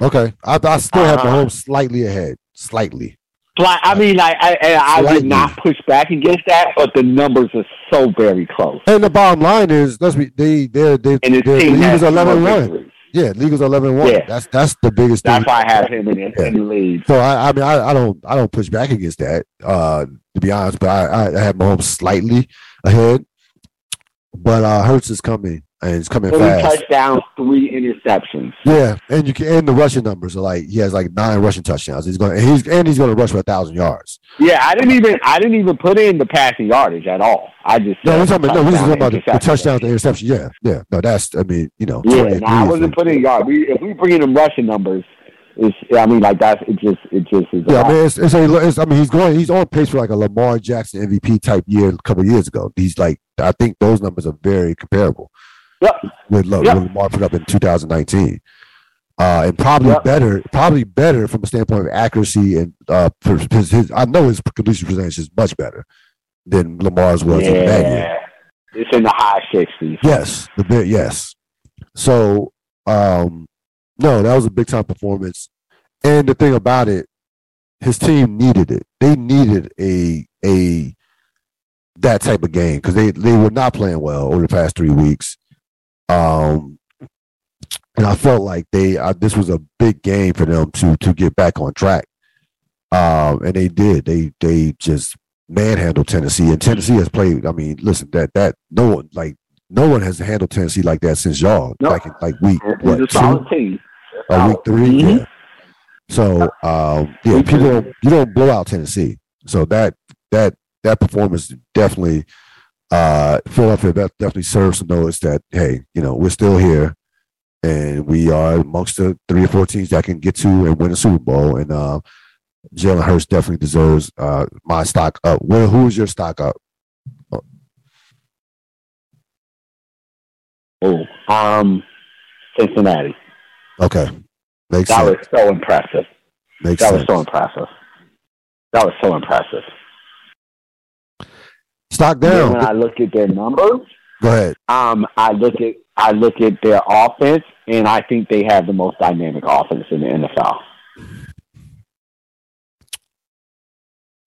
Okay, I, I still uh-huh. have Mahomes slightly ahead, slightly. Like, I mean, like I, I, I would not push back against that, but the numbers are so very close. And the bottom line is, let's be they they they and his team league is eleven one. Yeah, league is eleven one. Yeah. That's that's the biggest. That's thing. why I have him in, yeah. in the lead. So I, I mean, I, I don't I don't push back against that. Uh, to be honest, but I I have Mahomes slightly ahead, but uh, Hurts is coming and it's coming three fast. touchdowns, three interceptions. Yeah, and you can and the rushing numbers are like he has like nine rushing touchdowns. He's going he's and he's going to rush for a thousand yards. Yeah, I didn't even I didn't even put in the passing yardage at all. I just no, we're talking about, no, we're talking about the, the touchdown, the interception. Yeah, yeah, no, that's I mean you know. Yeah, I wasn't putting yard. We, if we bring in them rushing numbers. It's, I mean, like that's it. Just it just is. Yeah, I mean, it's, it's, a, it's, I mean, he's going. He's on pace for like a Lamar Jackson MVP type year a couple years ago. He's like, I think those numbers are very comparable. Yep. With, yep. with Lamar put up in 2019. Uh, and probably yep. better, probably better from a standpoint of accuracy and uh, his, his I know his completion percentage is much better than Lamar's was yeah. in that year. It's in the high sixties. Yes, the bit yes. So, um, no, that was a big time performance. And the thing about it, his team needed it. They needed a a that type of game because they they were not playing well over the past three weeks. Um, and I felt like they uh, this was a big game for them to to get back on track. Um, and they did. They they just manhandled Tennessee, and Tennessee has played. I mean, listen, that that no one like no one has handled Tennessee like that since y'all nope. in like week what two, uh, week 3 mm-hmm. yeah. So um, yeah, people don't, you don't blow out Tennessee. So that that that performance definitely uh, Philadelphia definitely serves to notice that hey, you know, we're still here, and we are amongst the three or four teams that can get to and win a Super Bowl. And uh, Jalen Hurts definitely deserves uh, my stock up. Well, who is your stock up? Oh, um, Cincinnati. Okay, makes that sense. was so impressive. Makes that sense. was so impressive. That was so impressive. Stock down. when I look at their numbers, go ahead. Um, I look at I look at their offense, and I think they have the most dynamic offense in the NFL.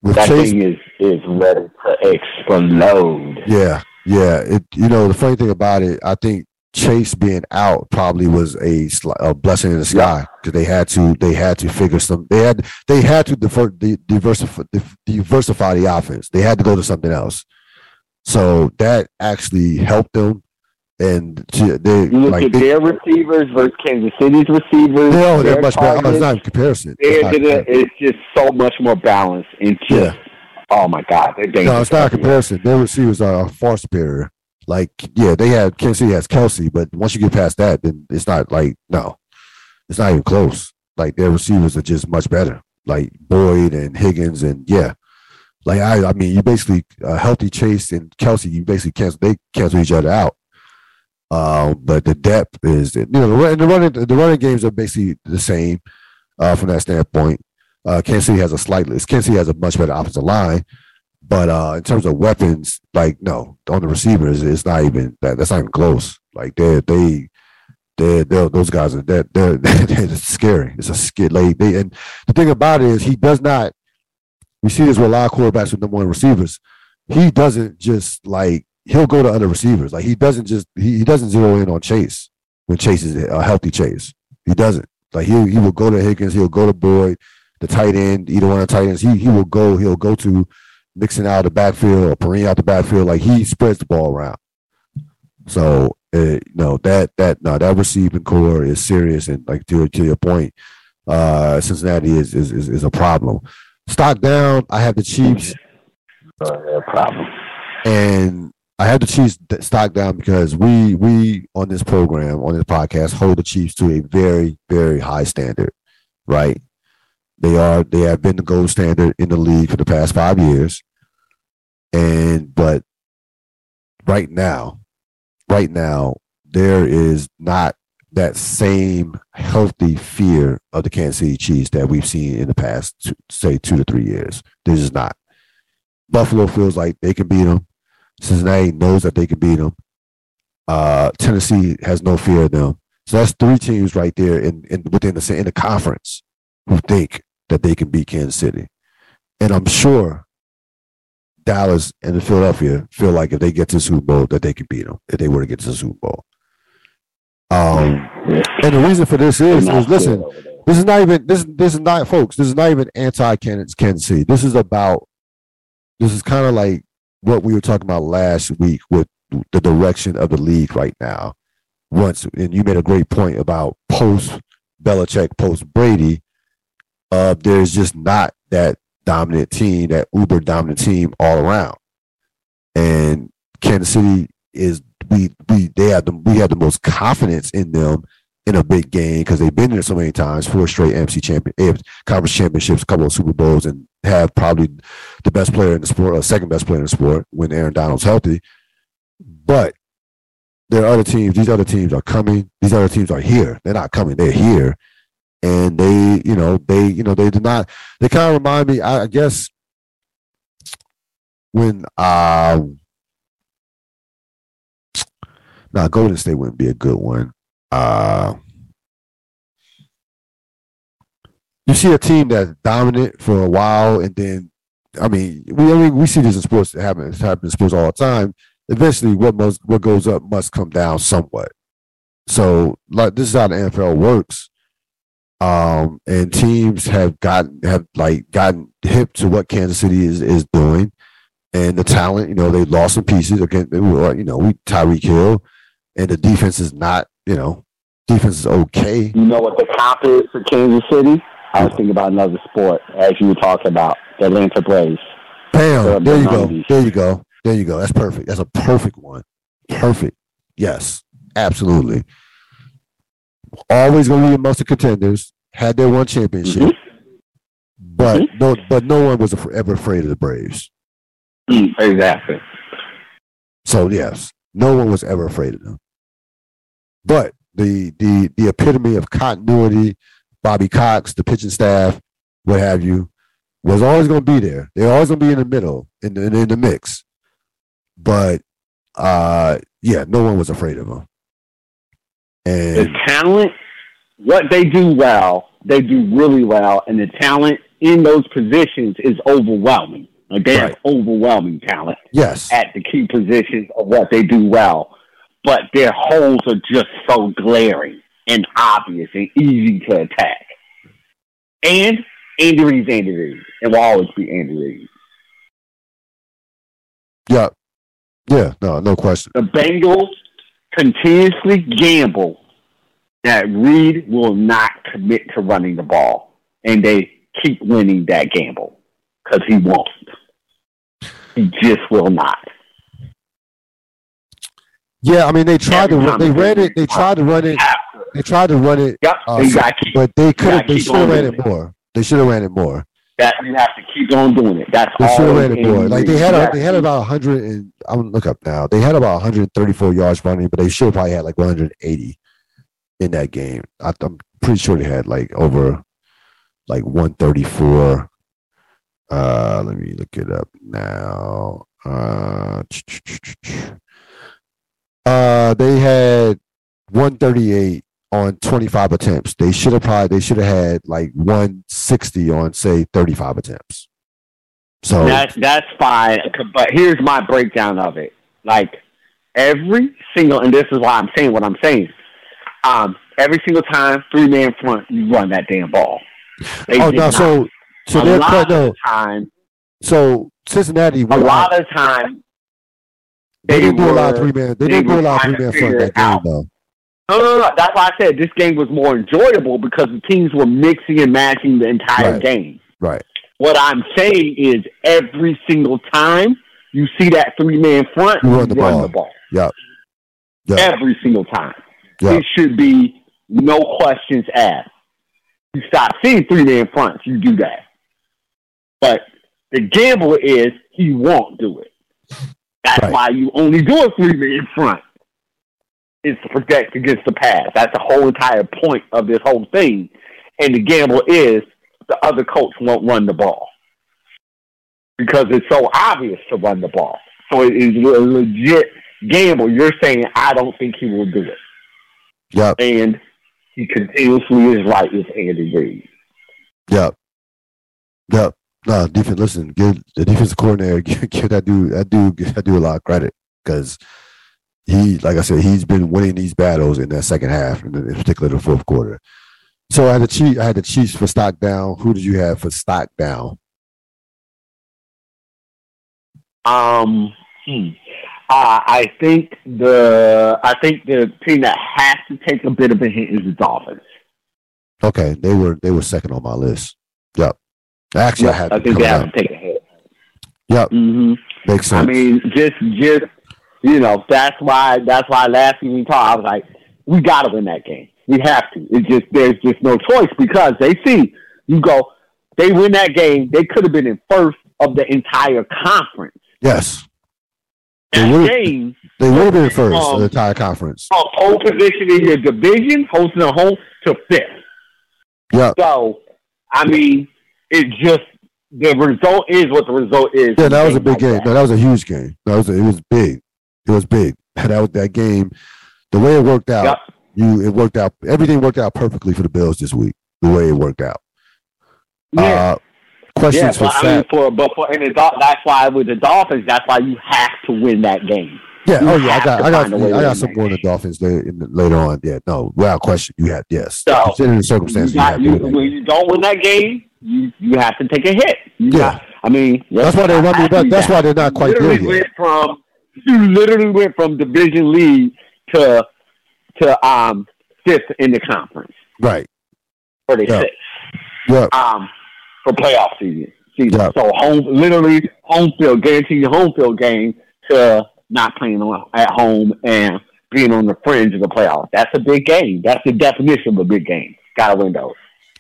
With that Chase, thing is is ready to explode. Yeah, yeah. It you know the funny thing about it, I think Chase being out probably was a, a blessing in the sky because they had to they had to figure some they had they had to diver, diversify diversify the offense. They had to go to something else. So that actually helped them. And they you look like at they, their receivers versus Kansas City's receivers. No, they're much better. Oh, it's not in comparison. It's, not, it's, just so much more balanced and just. Yeah. Oh my God, they're dangerous. No, it's not a comparison. Their receivers are a far superior. Like, yeah, they had Kansas City has Kelce, but once you get past that, then it's not like no, it's not even close. Like their receivers are just much better. Like Boyd and Higgins and yeah, like I, I mean, you basically uh, healthy Chase and Kelce, you basically cancel they cancel each other out. Um, but the depth is, you know, the running the running games are basically the same uh, from that standpoint. Uh, Kansas City has a slightly, Kansas City has a much better offensive line, But uh, in terms of weapons, like no, on the receivers, it's not even that. That's not even close. Like they they they those guys are they're, they're, they're scary. It's a skid. Like they and the thing about it is he does not. We see this with a lot of quarterbacks with number one receivers. He doesn't just like he'll go to other receivers. Like he doesn't just he, he doesn't zero in on Chase when Chase is a healthy Chase. He doesn't. Like he he will go to Higgins. He'll go to Boyd, the tight end, either one of the tight ends. He he will go. He'll go to Mixon out of the backfield or Perine out the backfield. Like he spreads the ball around. So uh, no, that that no, that receiving core is serious, and like to to your point, uh, Cincinnati is is is, is a problem. Stock down. I have the Chiefs. Uh, problem. And I have the Chiefs stock down because we we on this program on this podcast hold the Chiefs to a very very high standard, right? They are they have been the gold standard in the league for the past five years. And but right now, right now, there is not that same healthy fear of the Kansas City Chiefs that we've seen in the past, say two to three years. This is not. Buffalo feels like they can beat them. Cincinnati knows that they can beat them. Uh, Tennessee has no fear of them. So that's three teams right there in, in within the in the conference who think that they can beat Kansas City. And I'm sure Dallas and Philadelphia feel like if they get to the Super Bowl that they can beat them if they were to get to the Super Bowl. Um, and the reason for this is, is listen, this is not even this this is not folks. This is not even anti Kansas City. This is about this is kind of like what we were talking about last week with the direction of the league right now. Once and you made a great point about post Belichick, post Brady. Uh, there's just not that dominant team, that uber dominant team all around. And Kansas City is we we they have the we have the most confidence in them in a big game because they've been there so many times, four straight MC champion, conference championships, a couple of Super Bowls, and have probably the best player in the sport, or second best player in the sport when Aaron Donald's healthy. But there are other teams. These other teams are coming. These other teams are here. They're not coming. They're here, and they, you know, they, you know, they do not. They kind of remind me. I, I guess when uh now Golden State wouldn't be a good one. Uh you see a team that's dominant for a while, and then I mean, we I mean we see this in sports. It happens, it happens in sports all the time. Eventually, what must what goes up must come down somewhat. So, like this is how the NFL works um, and teams have gotten have like gotten hip to what Kansas City is is doing, and the talent. You know, they lost some pieces again. You know, we Tyreek Hill, and the defense is not. You know, defense is okay. You know what the comp is for Kansas City? I was thinking about another sport as you were talking about the Atlanta Braves. Bam! There you go. There you go. There you go. That's perfect. That's a perfect one. Perfect. Yes, absolutely always going to be amongst the contenders. Had their one championship, mm-hmm. but mm-hmm. no, but no one was ever afraid of the Braves. Mm, exactly. So yes, no one was ever afraid of them. But the the the epitome of continuity, Bobby Cox, the pitching staff, what have you, was always going to be there. They're always going to be in the middle, in the in the mix. But uh, yeah, no one was afraid of them. And the talent, what they do well, they do really well, and the talent in those positions is overwhelming. Like they right. have overwhelming talent. Yes. At the key positions of what they do well. But their holes are just so glaring and obvious and easy to attack. And Andy Reid's Andy Reid. It will always be Andy Reid. Yeah. Yeah, no, no question. The Bengals continuously gamble that Reid will not commit to running the ball, and they keep winning that gamble because he won't. He just will not. Yeah, I mean they tried Every to run, they ran it. They tried to run it. They tried to run it. Yep, uh, keep, but they could have. They should have ran it more. They should have ran it more. That you have to keep on doing it. That's they all. Should have ran it more. Like they had, a, they had about hundred and I'm gonna look up now. They had about 134 yards running, but they should probably had like 180 in that game. I, am pretty sure they had like over like 134 Uh, let me look it up now. Uh, uh, they had 138 on 25 attempts. They should have probably they should have had like 160 on say 35 attempts. So that's that's fine. But here's my breakdown of it. Like every single, and this is why I'm saying what I'm saying. Um, every single time three man front, you run that damn ball. They oh no, so so they're cut no time. So Cincinnati, a lot of time they, they didn't do a lot of three man. They, they didn't do a lot of three man front that game though. No, no, no. That's why I said this game was more enjoyable because the teams were mixing and matching the entire right. game. Right. What I'm saying is every single time you see that three man front, you run, the, run ball. the ball. Yep. yep. Every single time. Yep. It should be no questions asked. You stop seeing three man fronts, you do that. But the gamble is he won't do it. That's right. why you only do a three man front. Is to protect against the pass. That's the whole entire point of this whole thing. And the gamble is the other coach won't run the ball because it's so obvious to run the ball. So it is a legit gamble. You're saying I don't think he will do it. Yep. And he continuously is right with Andy Reid. Yep. Yep. No, defense. Listen, give the defensive coordinator give, give that dude that dude that dude a lot of credit because he, like I said, he's been winning these battles in that second half, in particular the fourth quarter. So I had the Chiefs. I had the Chiefs for stock down. Who did you have for stock down? Um, hmm. uh, I think the I think the team that has to take a bit of a hit is the Dolphins. Okay, they were they were second on my list. Yep. Actually, yep, I had. I think they have to take a hit. Yep. Mm-hmm. Makes sense. I mean, just just you know, that's why that's why last week we talked. I was like, we got to win that game. We have to. It's just there's just no choice because they see you go. They win that game. They could have been in first of the entire conference. Yes. That they game. They would have been first um, of the entire conference. From pole position in your division, hosting a home to fifth. Yeah. So, I mean, it just the result is what the result is. Yeah, that was a big like game. That. No, that was a huge game. That was a, it was big. It was big. That was that game. The way it worked out, yep. you it worked out. Everything worked out perfectly for the Bills this week. The way it worked out. Yeah. Uh, questions yeah, for I mean, for but for and that's why with the Dolphins, that's why you have to win that game. Yeah. You oh yeah. I got. I got. I got some more in the Dolphins later, in the, later on. Yeah. No. Without question, you have. Yes. So, Considering the circumstances, you, got, you, you when you don't win that game, you you have to take a hit. Yeah. Got, I mean, that's why they run me back. That's why they're not quite good yet. From you literally went from division lead to to um fifth in the conference. Right. Thirty six. Yeah. Um for playoff season. season. Yep. So home literally home field, guarantee your home field game to not playing at home and being on the fringe of the playoffs. That's a big game. That's the definition of a big game. Gotta win those.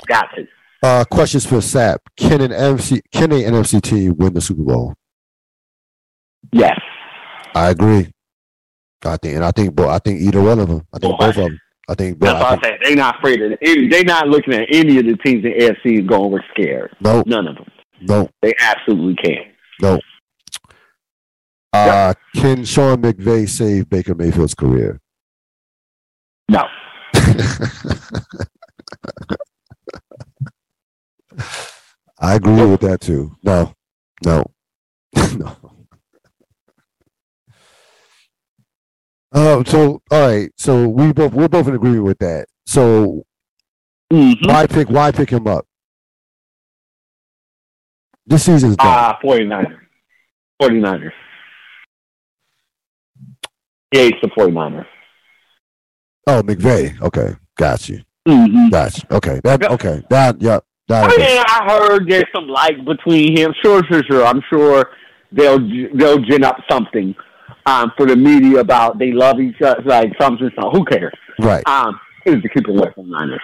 Got to. Uh, questions for Sapp. Can an NFC can an NFC team win the Super Bowl? Yes. I agree. I think, and I think, but I think either one of them. I think both of them. I think. That's what I say. They're not afraid of it. They're not looking at any of the teams in AFC going, "We're scared." No, none of them. No, they absolutely can't. No. Uh, Can Sean McVay save Baker Mayfield's career? No. I agree with that too. No, no, no. Uh, so all right, so we both we're both in agreement with that. So mm-hmm. why pick why pick him up? This season's done. Ah, uh, 49ers. 49ers. Yeah, it's the 49ers. Oh, McVay. Okay, got you. Mm-hmm. Got you. Okay, that okay. That yep. That I mean, I heard there's some like between him. Sure, sure, sure. I'm sure they'll they'll gin up something um, for the media about they love each other, like something. So who cares? Right. Um, is to keep it away from Niners.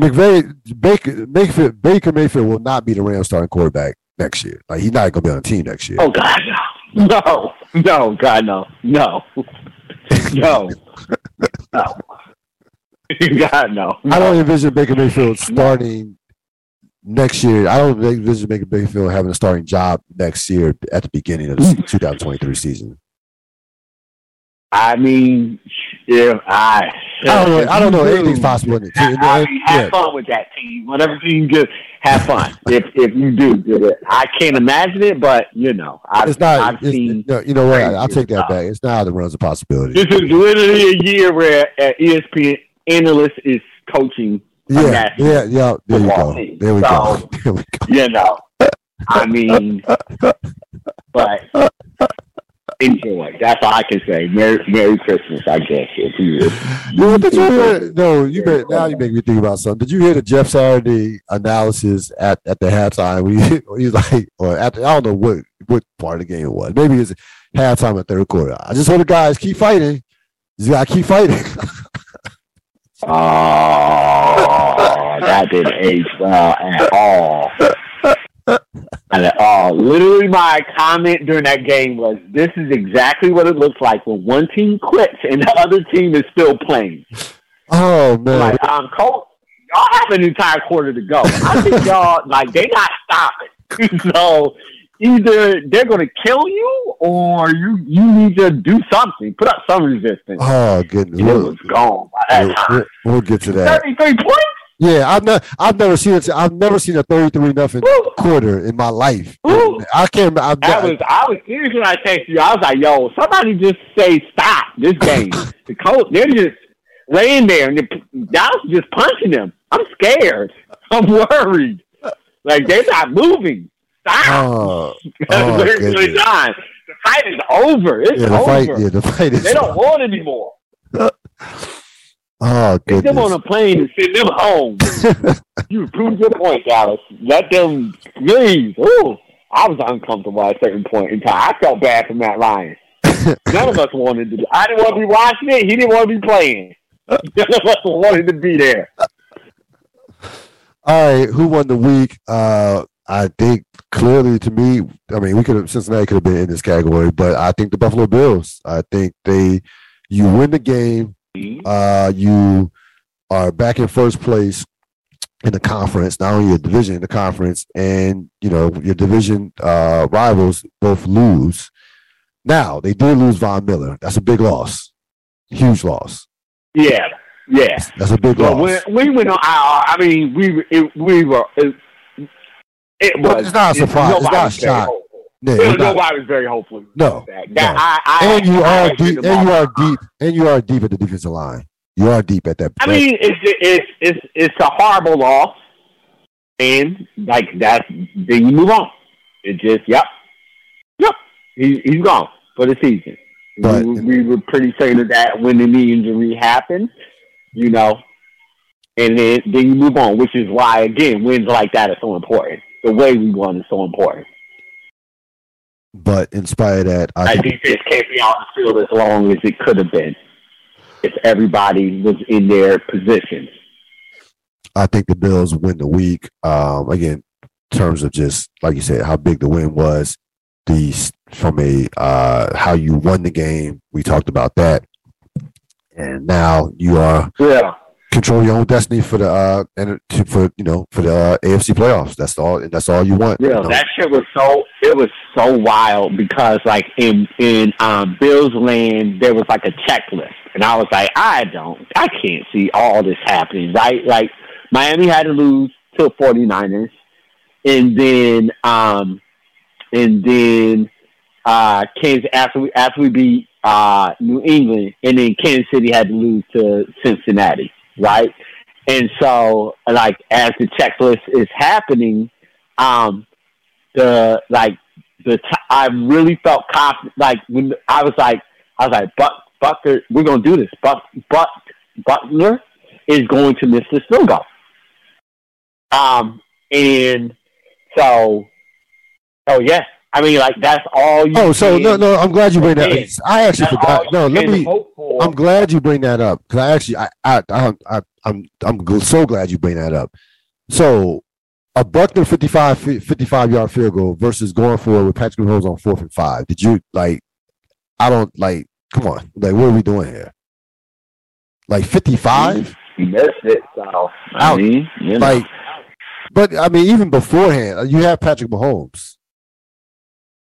McVay, Baker, Mayfield, Baker Mayfield will not be the Rams starting quarterback next year. Like he's not going to be on the team next year. Oh God, no, no, no, God, no, no, no, no. God, no, no. I don't envision Baker Mayfield starting next year, I don't envision Baker is make a big feel having a starting job next year at the beginning of the 2023 season. I mean, if I, I don't know. I don't know. Anything's possible in the team. I mean, have fun with that team. Whatever team just have fun. if if you do, it. I can't imagine it, but you know, I've, it's not. I've it's, seen. no, you know what? I'll take that back. It's not out of the realms of possibility. This is literally a year where uh, ESPN analyst is coaching. Yeah, yeah, yeah. There you go. team. There we So, go. There we go. You know, I mean, but enjoy. That's all I can say. Merry Merry Christmas, I guess. If you, No, did you hear? No, you made, now you make me think about something. Did you hear the Jeff Saturday analysis at, at the halftime? He, was like, or the, I don't know what what part of the game it was. Maybe it's halftime or third quarter. I just want the guys keep fighting. You gotta keep fighting. Oh, that didn't age well at all. At all. Literally, my comment during that game was, "This is exactly what it looks like when one team quits and the other team is still playing." oh man, Like, um, Cole, y'all have an entire quarter to go. I think y'all like they not stopping. so either they're going to kill you, or you you need to do something, put up some resistance. oh goodness. and it was gone by that we'll, time. we'll- we'll get to that. Thirty-three points. Yeah, I've never I've never seen it. I've never seen a thirty-three nothing Woo! quarter in my life. Woo! I can't. I've, I was I was serious when I texted you. I was like, "Yo, somebody just say stop this game." the coach, they're just laying there, and Dallas just punching them. I'm scared. I'm worried. Like they're not moving. Stop. Oh, oh, done. The fight is over. It's yeah, the over. fight. Yeah, the fight is. They don't want anymore. Oh Get them on a plane and send them home. you proved your point, Dallas. Let them leave. Ooh, I was uncomfortable at a certain point in time. I felt bad for Matt Ryan. None of us wanted to. I didn't want to be watching it. He didn't want to be playing. None of us wanted to be there. All right, who won the week? Uh, I think clearly to me, I mean, we could have Cincinnati could have been in this category, but I think the Buffalo Bills. I think they, you win the game, uh, you are back in first place in the conference, not only your division in the conference, and you know your division uh, rivals both lose. Now they did lose Von Miller. That's a big loss, huge loss. Yeah, yeah. That's a big loss. we went on IR, I mean, we were- it, we were. It, it was. it's not a surprise. It's not a shock. Yeah, was- not- very hopeful. No, That, no. I, I, and you I are deep, and you are deep, and you are deep at the defensive line. You are deep at that. I mean, it's it's it's it's a horrible loss, and like that's then you move on. It just yep, yep. He he's gone for the season. But- we, we were pretty certain of that when the knee injury happened, you know, and then then you move on, which is why again wins like that are so important. The way we won is so important. But in spite of that, I think, defense can't be on the field as long as it could have been if everybody was in their positions. I think the Bills win the week. Um, again, in terms of just like you said, how big the win was. The from a uh, how you won the game, we talked about that, and now you are Yeah. Control your own destiny for the uh and to, for you know for the uh, AFC playoffs. That's all. That's all you want. you Yeah, know? that shit was so it was so wild because like in in um Bill's land there was like a checklist and I was like, I don't I can't see all this happening, right? Like Miami had to lose to the 49ers and then um and then uh Kansas after we after we beat uh New England and then Kansas City had to lose to Cincinnati, right? And so like as the checklist is happening, um the like the t- I really felt confident. Like when I was like I was like Buck Butker, we're gonna do this. Buck Buck Butker is going to miss this field goal. Um and so oh yeah, I mean like that's all you. Oh, so no, can- no. I'm glad you bring that. Yeah. I actually that's forgot. No, let me. I'm glad you bring that up because I actually, I, I, I, I, I'm, I'm so glad you bring that up. So, a Butker 55, 55 yard field goal versus going for it with Patrick Mahomes on fourth and five. Did you like? I don't like. Come on, like what are we doing here? Like 55? He missed it, so I Out. mean, you know. Like But I mean, even beforehand, uh, you have Patrick Mahomes.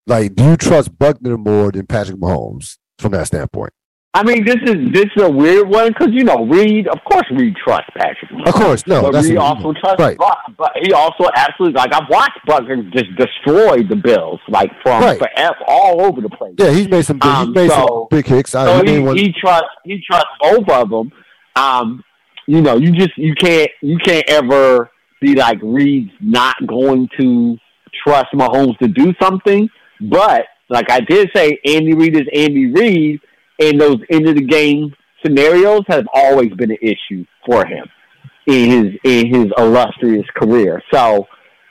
Like, do you trust Butker more than Patrick Mahomes from that standpoint? I mean, this is this is a weird one because you know Reid. Of course, Reid trusts Patrick. Mahomes, of course, no. But Reid also trusts, right. Buck, but he also absolutely like I've watched Butker just destroy the Bills like from right. forever, all over the place. Yeah, he's made some big, um, he's made so, some big hits. So he, he, he trusts he trusts both of them. Um, you know, you just you can't you can't ever be like Reid's not going to trust Mahomes to do something. But like I did say, Andy Reid is Andy Reid, and those end of the game scenarios have always been an issue for him in his in his illustrious career. So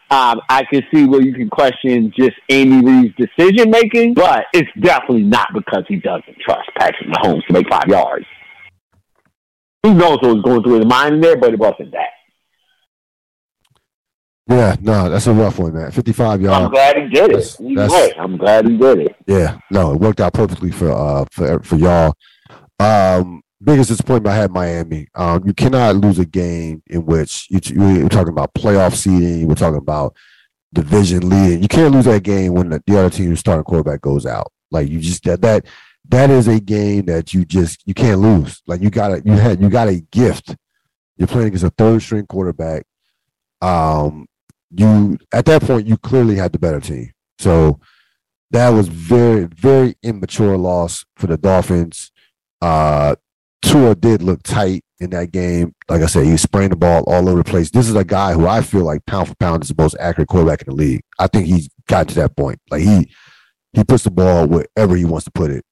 um, I can see where you can question just Andy Reid's decision making, but it's definitely not because he doesn't trust Patrick Mahomes to make five yards. Who knows what was going through his mind in there, but it wasn't that. Yeah, no, that's a rough one, man. Fifty-five yards. I'm glad he did it. I'm glad he did it. Yeah, no, it worked out perfectly for uh for for y'all. Um, biggest disappointment I had Miami. Um, you cannot lose a game in which you, you're talking about playoff seeding. We're talking about division leading. You can't lose that game when the, the other team's starting quarterback goes out. Like you just that that that is a game that you just you can't lose. Like you got a you had you got a gift. You're playing against a third string quarterback. Um, you at that point you clearly had the better team. So that was very very immature loss for the Dolphins. Uh, Tua did look tight in that game. Like I said, he spraying the ball all over the place. This is a guy who I feel like pound for pound is the most accurate quarterback in the league. I think he's got to that point. Like he he puts the ball wherever he wants to put it.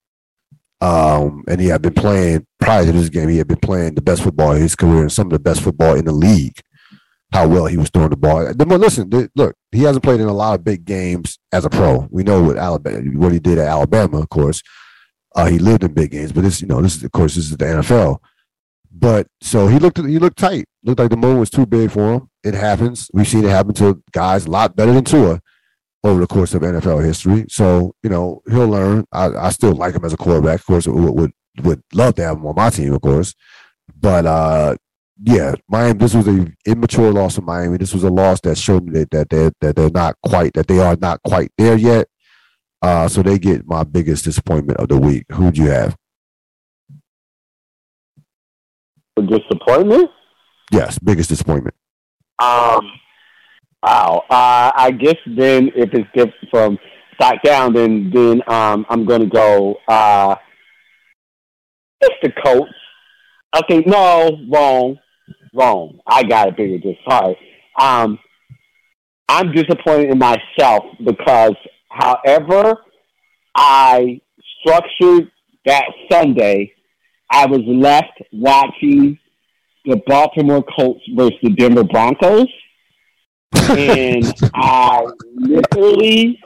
Um, and he had been playing prior to this game. He had been playing the best football in his career and some of the best football in the league how well he was throwing the ball. Listen, look, he hasn't played in a lot of big games as a pro. We know what Alabama, what he did at Alabama, of course. Uh, he lived in big games, but this, you know, this is of course this is the NFL. But so he looked, he looked tight. Looked like the moon was too big for him. It happens. We've seen it happen to guys a lot better than Tua over the course of NFL history. So you know he'll learn. I, I still like him as a quarterback. Of course, would, would would love to have him on my team, of course. But uh, yeah, Miami. This was a immature loss of Miami. This was a loss that showed me that that they're that they're not quite that they are not quite there yet. Uh, so they get my biggest disappointment of the week. Who do you have? A disappointment? Yes, biggest disappointment. Um, wow. Uh, I guess then if it's different from stock down, then then um, I'm going to go. Uh, it's the Colts. Okay, no, wrong wrong. I got it bigger just sorry. Um, I'm disappointed in myself because however I structured that Sunday, I was left watching the Baltimore Colts versus the Denver Broncos. and I literally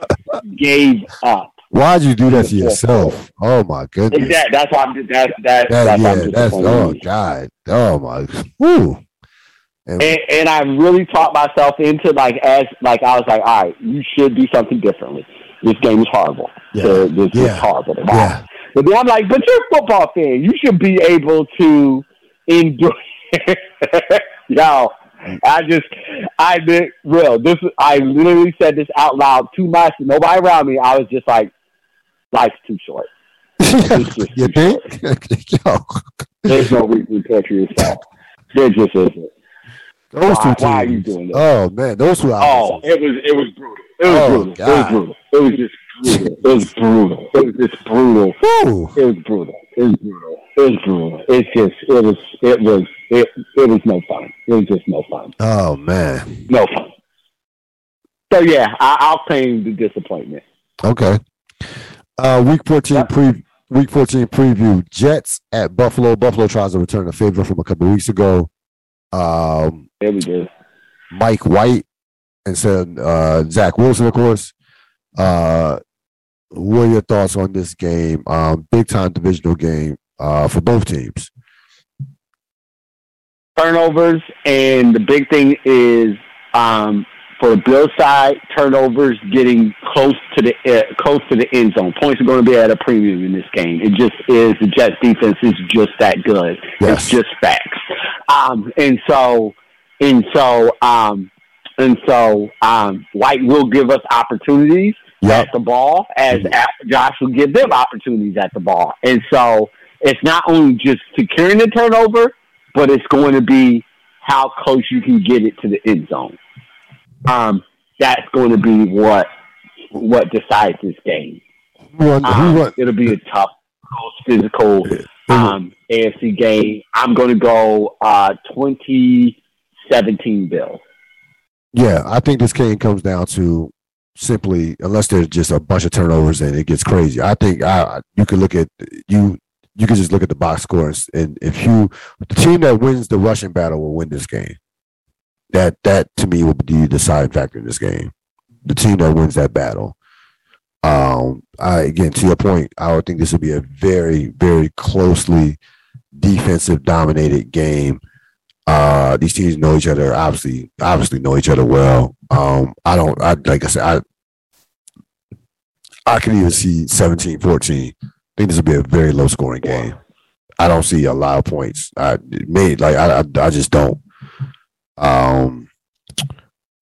gave up. Why'd you do that to yourself? Oh my goodness! That, that's why I'm. That's that's, that, that's yeah. That's oh god. Oh my. Woo. And, and, and, I really taught myself into like as like I was like, all right, you should do something differently. This game is horrible. Yeah. So this yeah. is horrible. Yeah. But then I'm like, but you're a football fan. You should be able to endure. Y'all, I just, I did real. This, I literally said this out loud too much. Nobody around me. I was just like, life's too short. you think? Yo. There's no to torture yourself. There just isn't. Those why, two teams. Why are you doing that? Oh man, those two. Oh, it was it was brutal. It was oh, brutal. God. It was brutal. It was just brutal. It was brutal. It was just brutal. Woo. It was brutal. It was brutal. It was brutal. It's just it was it was it it was no fun. It was just no fun. Oh man, no fun. So yeah, I, I'll claim the disappointment. Okay. Uh, week fourteen yep. pre week fourteen preview. Jets at Buffalo. Buffalo tries to return a favor from a couple weeks ago. Um, yeah, we did. Mike White and of uh, Zach Wilson, of course. Uh, what are your thoughts on this game? Um, big time divisional game uh, for both teams. Turnovers, and the big thing is um, for the Bill side, turnovers getting close to the uh, close to the end zone. Points are going to be at a premium in this game. It just is. The Jets defense is just that good. Yes. It's just facts. Um, and so, and so, um, and so um, White will give us opportunities Yep. at the ball, as Mhm. Josh will give them opportunities at the ball. And so it's not only just securing the turnover, but it's going to be how close you can get it to the end zone. Um, that's going to be what what decides this game. Won? Um, it'll be a tough, close, physical um, AFC game. I'm going to go uh, 2017 Bills. Yeah, I think this game comes down to simply unless there's just a bunch of turnovers and it gets crazy. I think I you could look at you you can just look at the box scores and if you the team that wins the rushing battle will win this game. That that to me will be the deciding factor in this game. The team that wins that battle. Um, I again to your point, I would think this would be a very very closely defensive dominated game. Uh, these teams know each other. Obviously, obviously know each other well. Um, I don't. I like I said. I I can even see 17-14. I think this will be a very low scoring game. I don't see a lot of points. I made like I, I I just don't. Um.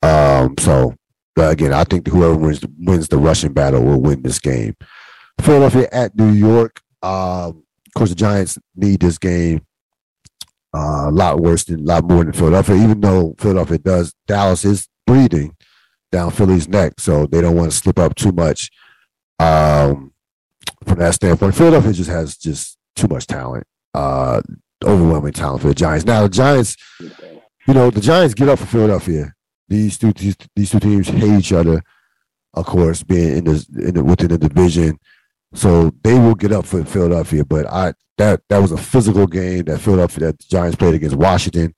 Um. So again, I think whoever wins wins the rushing battle will win this game. Philadelphia at New York. Um. Of course, the Giants need this game uh, a lot worse than a lot more than Philadelphia. Even though Philadelphia does, Dallas is breathing down Philly's neck, so they don't want to slip up too much. Um, from that standpoint, Philadelphia just has just too much talent, uh, overwhelming talent for the Giants. Now the Giants, you know, the Giants get up for Philadelphia. These two, these, these two teams hate each other, of course, being in the, in the within the division. So they will get up for Philadelphia, but I that that was a physical game that Philadelphia that the Giants played against Washington.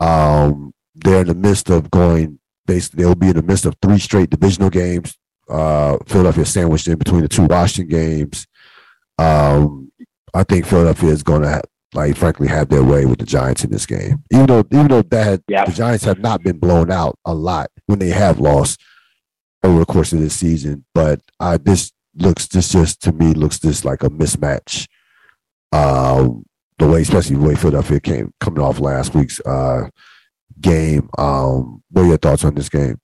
Um, they're in the midst of going. Basically, they'll be in the midst of three straight divisional games. Uh, Philadelphia sandwiched in between the two Washington games. Um, I think Philadelphia is going to, like, frankly, have their way with the Giants in this game. Even though, even though that had, the Giants have not been blown out a lot when they have lost over the course of this season, but uh, this looks this just to me looks just like a mismatch. Um, the way, especially the way Philadelphia came coming off last week's uh, game. Um, what are your thoughts on this game?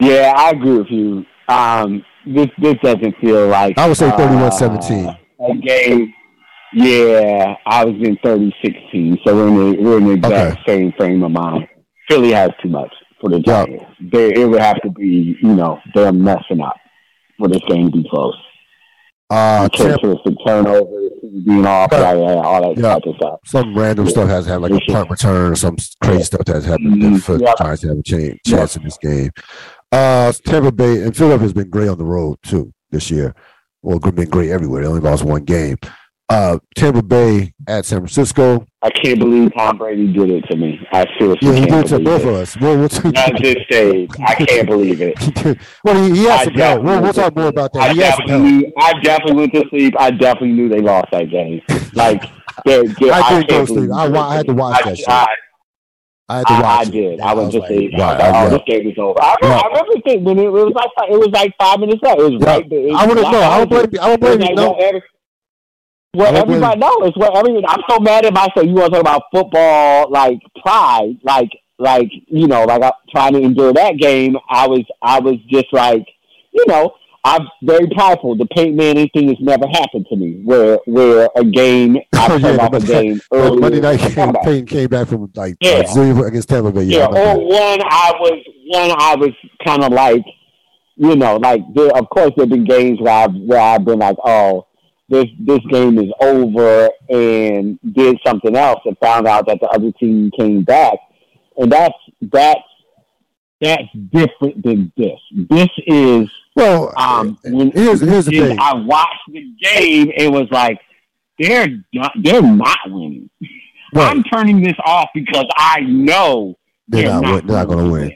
Yeah, I agree with you. Um, this this doesn't feel like I would say uh, 31-17. A game. Yeah, I was in 30-16, so we're in the we're in the exact same frame of mind. Philly has too much for the Yeah. Giants. They, it would have to be, you know, they're messing up for this game to be close. Uh, Characteristic turnovers, being off, Yeah. yeah, yeah, all that Yeah. type of stuff. some random stuff has happened, like a punt return or some crazy stuff that's happened Mhm. for Yeah. Giants to have a chance, chance in this game. Uh, Tampa Bay and Philadelphia has been great on the road too this year. Well, been great everywhere. They only lost one game. Uh, Tampa Bay at San Francisco. I can't believe Tom Brady did it to me. I seriously Yeah, he did it to both it. of us. Well, we'll Not this stage. I can't believe it. well, he, he I has some help. We'll, we'll talk more about that. I He has some definitely, knew, I definitely went to sleep. I definitely knew they lost that game. Like, they, they, I I, did go to sleep. I I had to watch I, that shit. I, I had to watch I it. did. And I was just like, wow, I was oh, yeah. this game is over. I remember, Yeah. I remember thinking when it, was like it was like five minutes left. It was Yeah. right there. It was I wouldn't know. I don't blame. I don't it was blame you. like No. what every- What I everybody knows. What every, I'm so mad at myself. You want to talk about football, like pride, like like you know, like I'm trying to endure that game. I was I was just like, you know, I'm very prideful. The Peyton Manning thing has never happened to me, where where a game I Oh, yeah, off a the- game early. Monday night game, came back from like Yeah. uh, zero against Tampa Bay. Yeah, Yeah, or one I was one I was kind of like, you know, like there. Of course, there've been games where I've where I've been like, oh, this this game is over, and did something else, and found out that the other team came back, and that's that's that's different than this. This is Well, um when here's here's the thing. I watched the game and was like, they're not, they're not winning. Right. I'm turning this off because I know They're not they're not gonna win.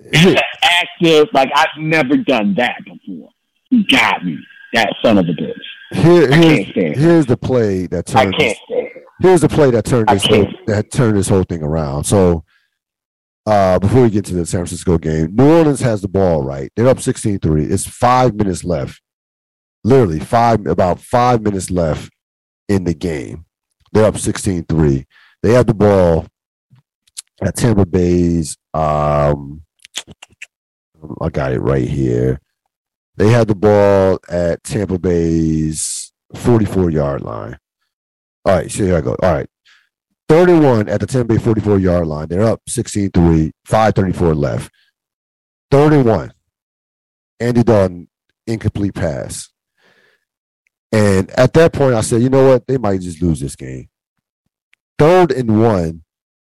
It's an active, like I've never done that before. He got me, that son of a bitch. Here, here's, can't here's the play that I turned. can't stand it. Here's the play that turned this whole, that turned this whole thing around. So, uh, before we get to the San Francisco game, New Orleans has the ball right. They're up 16-3. It's five minutes left. Literally five, about five minutes left in the game. They're up 16-3. They have the ball at Tampa Bay's. Um, I got it right here. They had the ball at Tampa Bay's 44 yard line. All right, so here I go. All right. 31 at the Tampa Bay 44 yard line. They're up 16 3, 534 left. 31. Andy Dalton, incomplete pass. And at that point, I said, you know what? They might just lose this game. Third and one,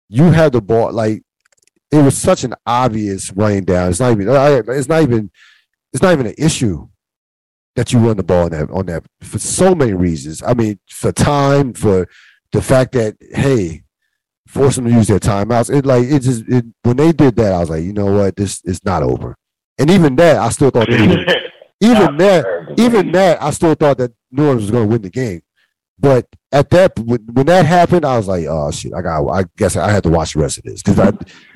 you have the ball. Like it was such an obvious running down. It's not even. It's not even. It's not even an issue that you run the ball on that on that for so many reasons. I mean, for time, for the fact that hey, force them to use their timeouts. It like it just it, when they did that, I was like, you know what, this is not over. And even that, I still thought they even that, even that, I still thought that New Orleans was going to win the game. But at that, when, when that happened, I was like, oh shit, I got, I guess I had to watch the rest of this because I,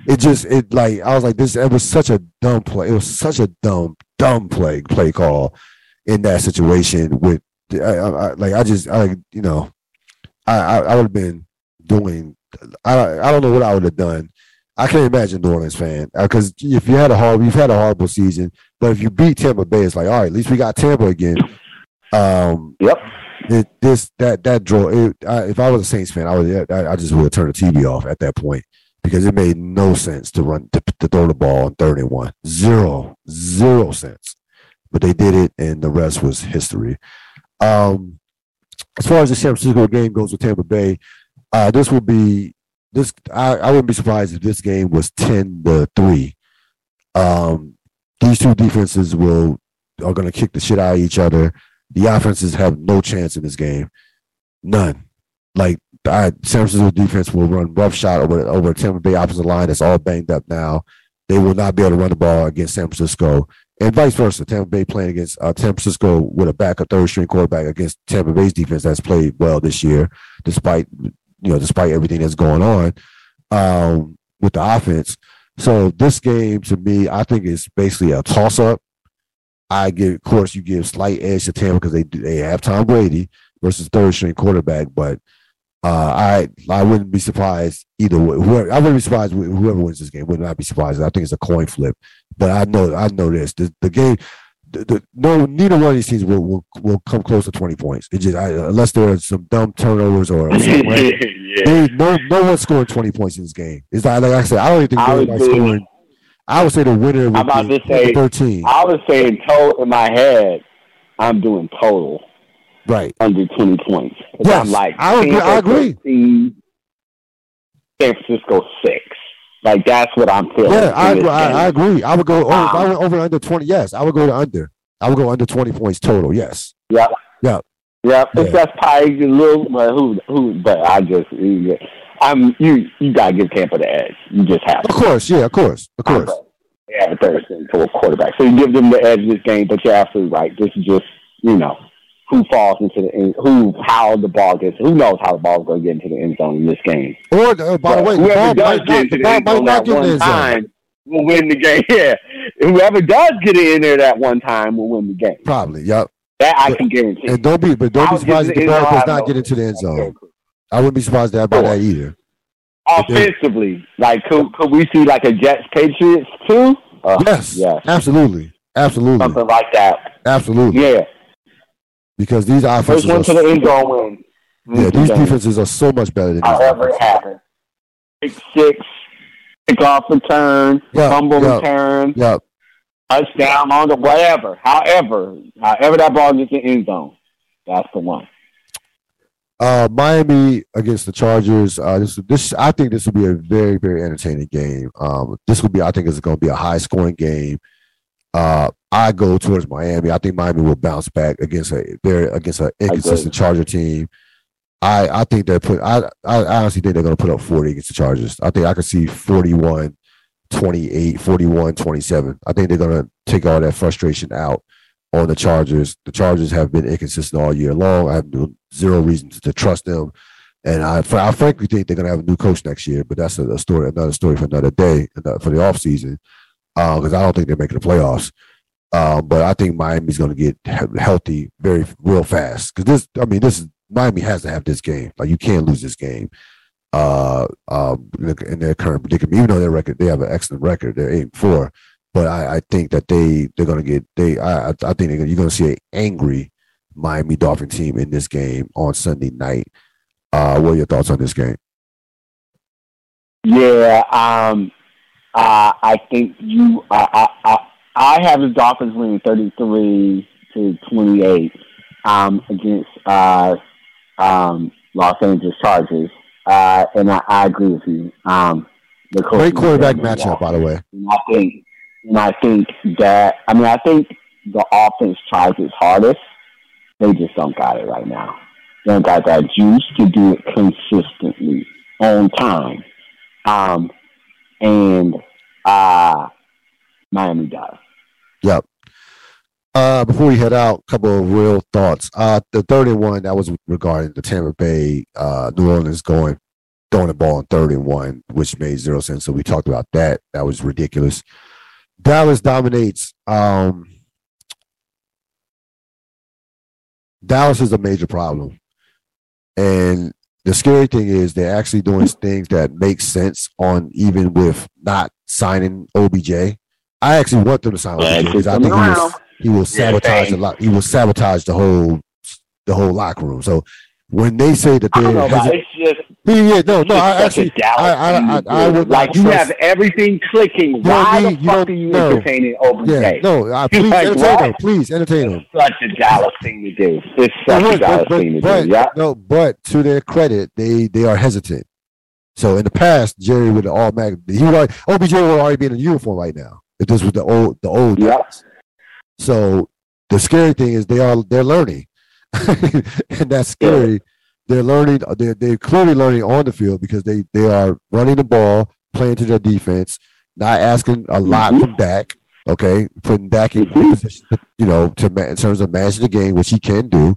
it just, it like, I was like, this, it was such a dumb play. It was such a dumb, dumb play, play call in that situation with, I, I, like, I just, I, you know, I, I, I would have been doing, I, I don't know what I would have done I can't imagine New Orleans fan because uh, if you had a horrible, you've had a horrible season, but if you beat Tampa Bay, it's like, all right, at least we got Tampa again. Um, yep. It, this that that draw. It, I, if I was a Saints fan, I would I, I just would turn the TV off at that point because it made no sense to run to, to throw the ball on third and one. Zero, zero sense. But they did it, and the rest was history. Um, as far as the San Francisco game goes with Tampa Bay, uh, this will be this I, I wouldn't be surprised if this game was 10 to 3. Um, these two defenses will are going to kick the shit out of each other. The offenses have no chance in this game. None. Like I, San Francisco defense will run rough shot over over Tampa Bay opposite line that's all banged up now. They will not be able to run the ball against San Francisco, and vice versa. Tampa Bay playing against uh, San Francisco with a back, a third string quarterback against Tampa Bay's defense that's played well this year, despite you know, despite everything that's going on um, with the offense. So this game to me, I think is basically a toss up. I give, of course, you give slight edge to Tampa because they they have Tom Brady versus third string quarterback, but uh, I I wouldn't be surprised either way. Whoever, I wouldn't be surprised whoever wins this game. Would not be surprised. I think it's a coin flip, but I know I know this. The, the game the, the, no, neither one of these teams will, will, will come close to 20 points. It just I, unless there are some dumb turnovers or yeah. they, no no one's scoring 20 points in this game. It's like, like I said, I don't even think anybody's scoring. I would say the winner would I'm about be to say, 13. I was saying total in my head. I'm doing total. Right. Under 20 points. Yes, I'm like, I, agree, I agree. San Francisco six. Like that's what I'm feeling. Yeah, I, I, I, agree. I would go over, um, I went over under twenty. Yes, I would go to under. I would go under twenty points total. Yes. Yeah. Yeah. Yeah. If that's probably a little, but who who? But I just. I'm you. You gotta give Tampa the edge. You just have. To. Of course, yeah, of course, of course. Yeah, Thursday for a quarterback, so you give them the edge of this game. But you're absolutely right. This is just you know who falls into the end, who how the ball gets. Who knows how the ball's going to get into the end zone in this game? Or uh, by but the way, the ball does get into the end zone that one time will win the game. Yeah, whoever does get it in there that one time will win the game. Probably, yep. That I can guarantee. And don't be, but don't be surprised if the ball does not get into the end zone. I wouldn't be surprised to about that either. Offensively, like could, could we see like a Jets Patriots too? Uh, yes, yes, absolutely, absolutely, something like that. Absolutely, yeah because these offenses. First one to the end zone win. Yeah, these defenses are so much better than. However it happens, six six, off return, yep, fumble yep, return, yep. touchdown on the whatever. However, however that ball gets in the end zone, that's the one. Uh, Miami against the Chargers. Uh, this this I think this will be a very very entertaining game. Um, this will be I think it's going to be a high scoring game. Uh, I go towards Miami. I think Miami will bounce back against a very against an inconsistent Charger team. I I think they're put. I I honestly think they're going to put up 40 against the Chargers. I think I could see 41, 28, 41, 27. I think they're going to take all that frustration out on the Chargers. The Chargers have been inconsistent all year long. I have zero reason to, trust them. And I, I frankly think they're going to have a new coach next year, but that's a, story, another story for another day, for the offseason because uh, I don't think they're making the playoffs. Uh, but I think Miami's going to get healthy very real fast because this. I mean, this is Miami has to have this game. Like you can't lose this game. uh, uh, in their current predicament. Even though their record, they have an excellent record. They're eight and four, but I, I think that they they're going to get they. I I think you're going to see an angry Miami Dolphin team in this game on Sunday night. Uh, what are your thoughts on this game? Yeah, um, uh, I think you. I, I I have the Dolphins winning thirty three to twenty eight um, against uh, um, Los Angeles Chargers, uh, and I, I, agree with you. Um, the Great quarterback matchup, by the way. And I think, and I think that I mean I think the offense tries its hardest. They just don't got it right now. They don't got that juice to do it consistently on time. Um, and uh, Miami does. Yep. Uh, before we head out, a couple of real thoughts. Uh, the third and one that was regarding the Tampa Bay, uh, New Orleans going throwing the ball on third and one, which made zero sense. So we talked about that. That was ridiculous. Dallas dominates. Um, Dallas is a major problem, and the scary thing is they're actually doing things that make sense on even with not signing OBJ. I actually want them to sign OBJ because I think he will, he will sabotage a lot. He will sabotage the whole the whole locker room. So when they say that they're, it's just yeah, yeah, no, no. I actually, I, I, I, I, would like you have everything clicking. Why the fuck are you entertaining OBJ? Yeah, no, uh, please entertain him. Please entertain him. Such a Dallas thing to do. It's such a Dallas but, thing to but, do. Yeah. No, but to their credit, they they are hesitant. So in the past, Jerry would automatic he would already, OBJ would already be in a uniform right now. If this was the old the old yeah. days. So the scary thing is they are they're learning, and that's scary. Yeah they're learning. They're they're clearly learning on the field because they they are running the ball, playing to their defense, not asking a lot mm-hmm. from Dak. Okay, putting Dak in mm-hmm. position, you know, to in terms of managing the game, which he can do.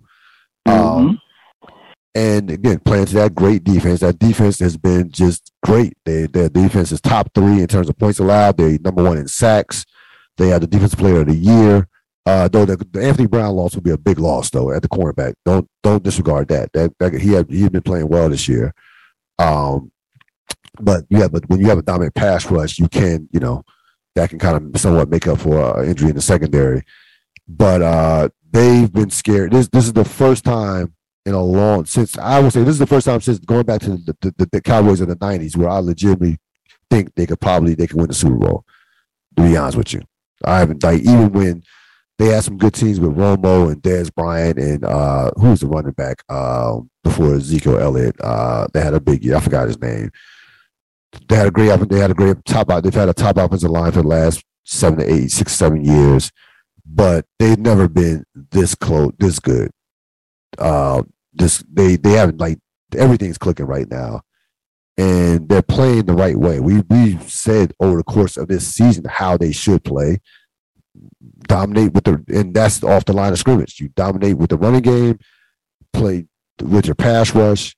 Um, mm-hmm. Um, and again, playing to that great defense. That defense has been just great. They, their defense is top three in terms of points allowed. They're number one in sacks. They are the defensive player of the year. Uh, though the, the, Anthony Brown loss will be a big loss though at the cornerback. Don't don't disregard that. That, that he had he's been playing well this year. Um, but have a, when you have a dominant pass rush, you can you know that can kind of somewhat make up for uh, injury in the secondary. But uh, they've been scared. This this is the first time in a long since I would say this is the first time since going back to the, the, the Cowboys in the '90s where I legitimately think they could probably they could win the Super Bowl. To be honest with you, I haven't like even when they had some good teams with Romo and Dez Bryant and uh, who's the running back uh, before Ezekiel Elliott. Uh, they had a big year. I forgot his name. They had a great. They had a great top. They've had a top offensive line for the last seven to eight, six, seven years, but they've never been this close, this good. Uh, this they they haven't like everything's clicking right now, and they're playing the right way. We we said over the course of this season how they should play dominate with the and that's off the line of scrimmage. You dominate with the running game, play with your pass rush,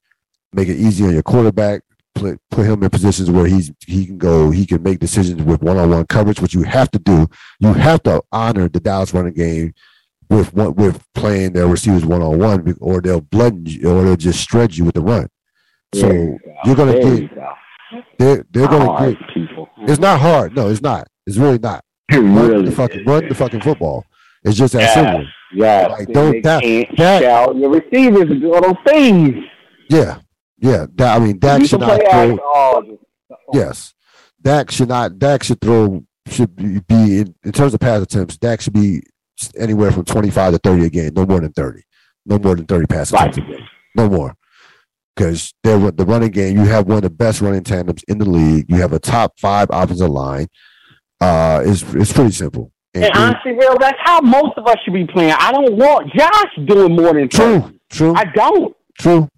make it easy on your quarterback, play, put him in positions where he's he can go, he can make decisions with one on one coverage, which you have to do. You have to honor the Dallas running game with what with playing their receivers one on one, or they'll blood you, or they'll just stretch you with the run. So you are gonna there get. They're, they're gonna get. People. It's not hard. No, it's not. It's really not. Run really the fucking run the fucking football. It's just that yes, simple. Yeah, like don't that, that your receivers do all those things. Yeah, yeah. That, I mean, Dak should not throw. Yes, Dak should not. Dak should throw. Should be, be in, in terms of pass attempts. Dak should be anywhere from twenty five to thirty a game. No more than thirty. No more than thirty pass attempts right. a game. No more. Because they're the running game. You have one of the best running tandems in the league. You have a top five offensive line. Uh, it's it's pretty simple. And, and honestly, real, that's how most of us should be playing. I don't want Josh doing more than true. 30. True. I don't. True.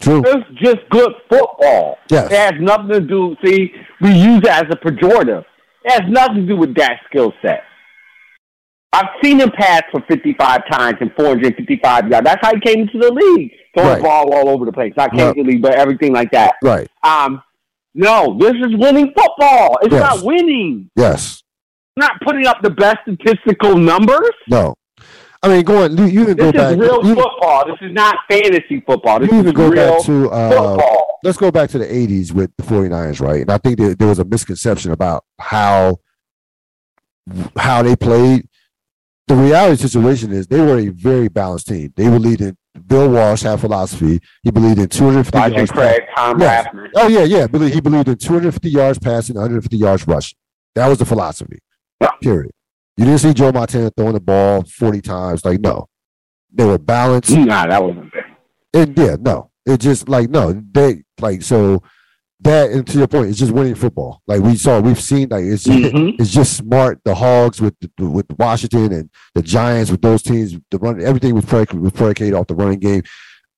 True. It's just good football. Yes. It has nothing to do. See, we use it as a pejorative. It has nothing to do with that skill set. I've seen him pass for 55 times and 455 yards. That's how he came into the league. Throwing right. the ball all over the place. Not came yep. to the league, but everything like that. Right. Um, no, this is winning football. It's yes. not winning. Yes. Not putting up the best statistical numbers. No. I mean, going you, you can this go back. This is real you, football. This is not fantasy football. This you even go back to uh, football. let's go back to the 80s with the 49ers, right? And I think that there was a misconception about how how they played. The reality situation is they were a very balanced team. They were leading. Bill Walsh had philosophy. He believed in 250 Roger yards. Craig, Tom Yes. Oh yeah, yeah. He believed in 250 yards passing, 150 yards rushing. That was the philosophy. Period. You didn't see Joe Montana throwing the ball 40 times. Like no, they were balanced. Nah, that wasn't bad. And yeah, no, it just like no, they like so that and to your point, it's just winning football. Like we saw, we've seen like it's just, Mhm. it's just smart. The Hogs with the, with Washington and the Giants with those teams, the run everything was predicated, was predicated off the running game.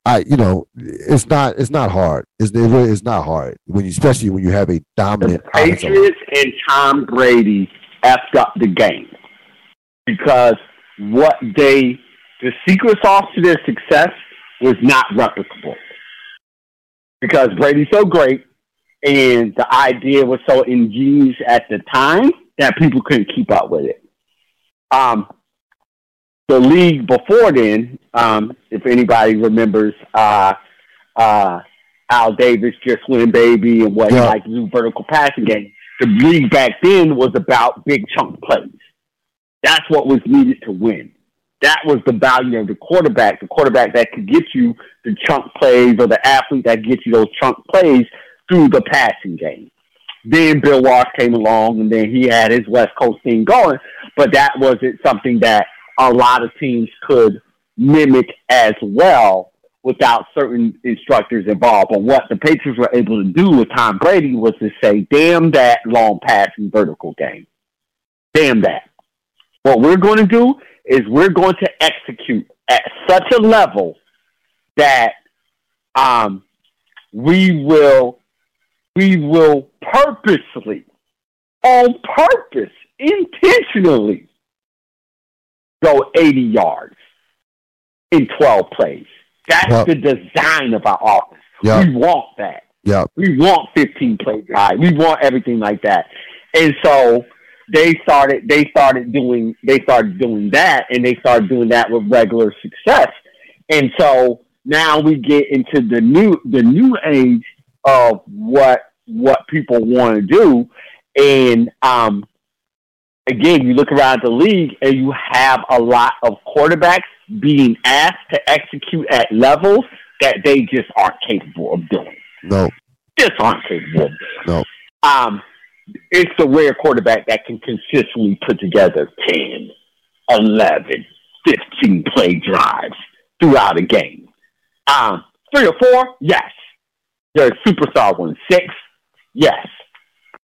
I you know it's not it's not hard. It's, it really is not hard when you especially when you have a The dominant offensive. Patriots and Tom Brady effed up the game because what they the secret sauce to their success was not replicable because Brady's so great and the idea was so ingenious at the time that people couldn't keep up with it. Um, the league before then, um, if anybody remembers, uh, uh, Al Davis just win baby and what he Yeah. liked to do vertical passing game. The league back then was about big chunk plays. That's what was needed to win. That was the value of the quarterback, the quarterback that could get you the chunk plays or the athlete that gets you those chunk plays through the passing game. Then Bill Walsh came along and then he had his West Coast team going, but that wasn't something that a lot of teams could mimic as well without certain instructors involved. But what the Patriots were able to do with Tom Brady was to say, damn that long passing vertical game. Damn that. What we're going to do is we're going to execute at such a level that um, we will we will purposely, on purpose, intentionally go 80 yards in 12 plays. That's Yep. the design of our offense. Yeah, We want that. yeah, We want 15 play drive. We want everything like that. And so they started they started doing they started doing that and they started doing that with regular success. And so now we get into the new the new age of what what people want to do. And um again, you look around the league and you have a lot of quarterbacks being asked to execute at levels that they just aren't capable of doing no, just aren't capable. of doing. No. Um, it's the rare quarterback that can consistently put together 10, 11, 15 play drives throughout a game. Um, three or four, yes. There's superstar one. Six, yes.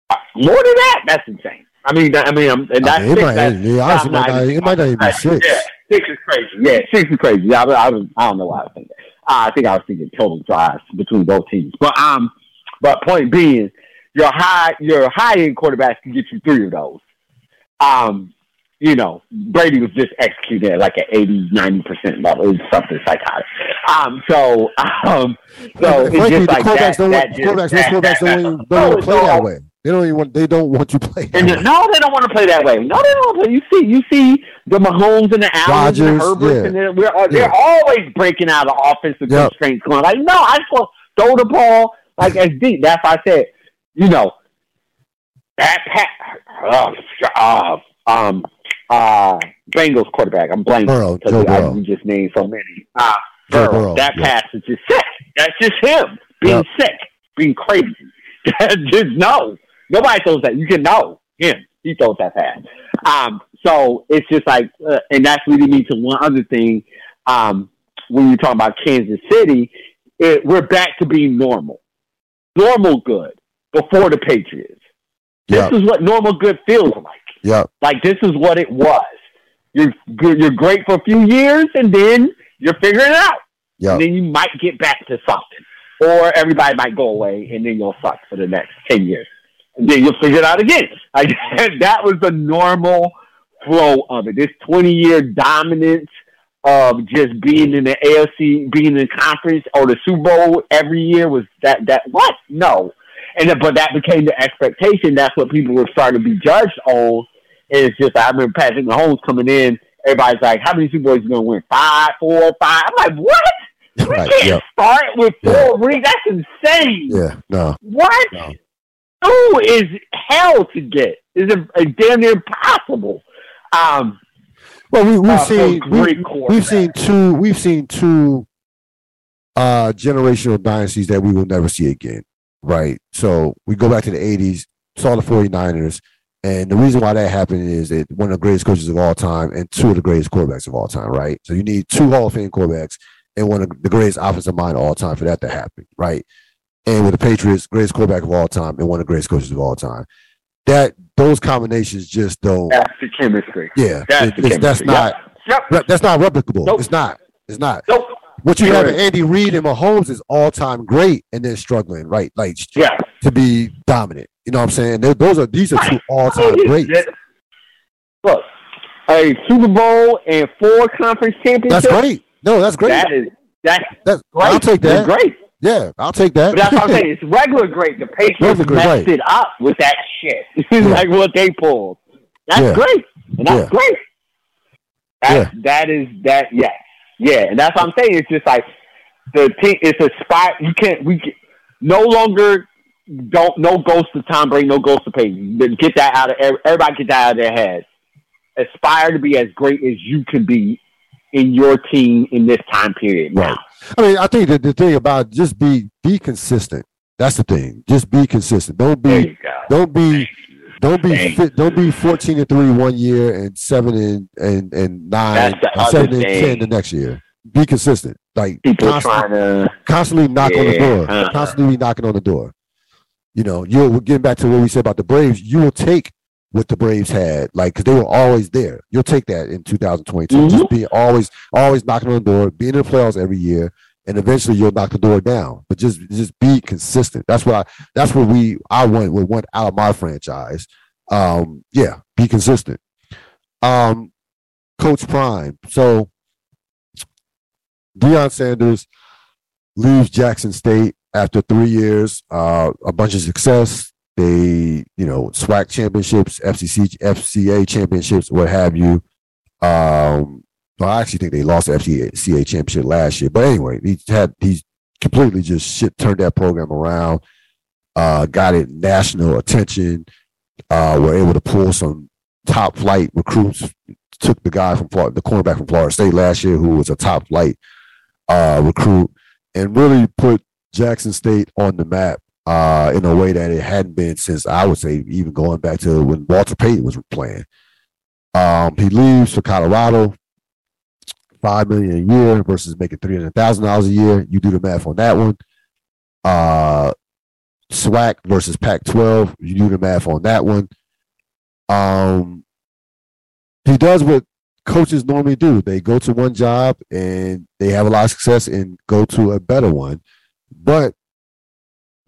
Uh, more than that, that's insane. I mean, I mean, um, and I that's mean, it six, might, that's- yeah, honestly, it might I'm not, it might not even be six. yeah, six is crazy. Yeah, six is crazy. Yeah, I, I, was- I don't know why I was thinking. Uh, I think I was thinking total drives between both teams. But um, but point being, your high your high end quarterbacks can get you three of those. Um, you know, Brady was just executing at like an 80, 90 percent level. It was something psychotic. Um, so um, so it's just like quarterbacks that. don't that want just- quarterbacks. That- quarterbacks that- don't even, that- don't play that way. They don't even want. They don't want you play. That and way. no, they don't want to play that way. No, they don't. Want to play. You see, you see the Mahomes and the Allens and the Herberts, yeah. and they're, we're, they're Yeah. always breaking out of offensive Yep. constraints. Going like, no, I just want to throw the ball like as deep. That's why I said, you know, that pat, uh, uh, um, uh, Bengals quarterback. I'm blanking Burrow, because Joe I- Burrow. we just named so many. Uh, Burrow. Burrow, That yeah. pass is just sick. That's just him being Yep. sick, being crazy. just no. Nobody throws that. You can know him. He throws that pass. Um, so it's just like, uh, and that's leading me to one other thing. Um, when you're talking about Kansas City, it, we're back to being normal, normal good before the Patriots. This Yeah, is what normal good feels like. Yeah, Like this is what it was. You're good. You're great for a few years, and then you're figuring it out. yeah. And then you might get back to something, or everybody might go away, and then you'll suck for the next ten years. And then you'll figure it out again. Like that was the normal flow of it. This twenty year dominance of just being in the AFC, being in the conference or the Super Bowl every year was that that what? No. And but that became the expectation. That's what people were starting to be judged on. And it's just I remember Patrick Mahomes coming in. Everybody's like, "How many Super Bowls you gonna win? Five, four, five? I'm like, "What? We right, can't start with four yeah. reads. That's insane. Yeah, no. What? No. Two is hell to get. Is a, a damn near impossible. Um, well, we, we've uh, seen we, we've seen two we've seen two uh, generational dynasties that we will never see again. Right. So we go back to the 80s, saw the 49ers. And the reason why that happened is that one of the greatest coaches of all time and two of the greatest quarterbacks of all time, right? So you need two Hall of Fame quarterbacks and one of the greatest offensive mind of all time for that to happen, right? And with the Patriots, greatest quarterback of all time and one of the greatest coaches of all time. That those combinations just don't. That's the chemistry. Yeah, that's, it, chemistry. that's not. Yep. Yep. That's not replicable. Nope. It's not. It's not. Nope. What you have Andy Reid and Mahomes is all time great, and then struggling, right? Like, yeah. To be dominant. You know what I'm saying? They're, those are these are two all time greats. Look, a Super Bowl and four conference championships. That's great. No, that's great. That is that's, that's great. I'll take that. That's great. Yeah, I'll take that. But that's what I'm saying. It's regular great. The Patriots messed it up with that shit. yeah. like what they pulled. That's yeah. great. And that's yeah. great. That, yeah. that is that yes. Yeah, and that's what I'm saying. It's just like the team. It's a spot. You can't. We can, no longer don't no ghost to Tom Brady, no ghost to Peyton. Get that out of everybody. Get that out of their head. Aspire to be as great as you can be in your team in this time period. Now. Right. I mean, I think that the thing about just be be consistent. That's the thing. Just be consistent. Don't be. Don't be. Don't be fit, don't be fourteen and three one year and seven and and, and nine and seven and ten the next year. Be consistent. Like people constantly, trying to constantly knock yeah, on the door. Uh, constantly knocking on the door. You know, you're getting back to what we said about the Braves. You will take what the Braves had, like because they were always there. You'll take that in 2022. Mm-hmm. Just be always, always knocking on the door, being in the playoffs every year, and eventually you'll knock the door down. But just just be consistent. That's what I that's what we I want we want out of my franchise. Um, yeah, be consistent. Um, Coach Prime. So Deion Sanders leaves Jackson State after three years, uh, a bunch of success. They, you know, SWAC championships, FCC, FCA championships, what have you. Um, well, I actually think they lost the FCA championship last year. But anyway, he had he's completely just shit turned that program around. Uh, got it national attention. Uh, were able to pull some top flight recruits. Took the guy from Florida, the cornerback from Florida State last year, who was a top flight uh, recruit, and really put Jackson State on the map uh, in a way that it hadn't been since I would say even going back to when Walter Payton was playing. Um, he leaves for Colorado, five million a year versus making three hundred thousand dollars a year. You do the math on that one. Uh, SWAC versus Pac-12. You do the math on that one. Um, he does what coaches normally do. They go to one job and they have a lot of success and go to a better one. But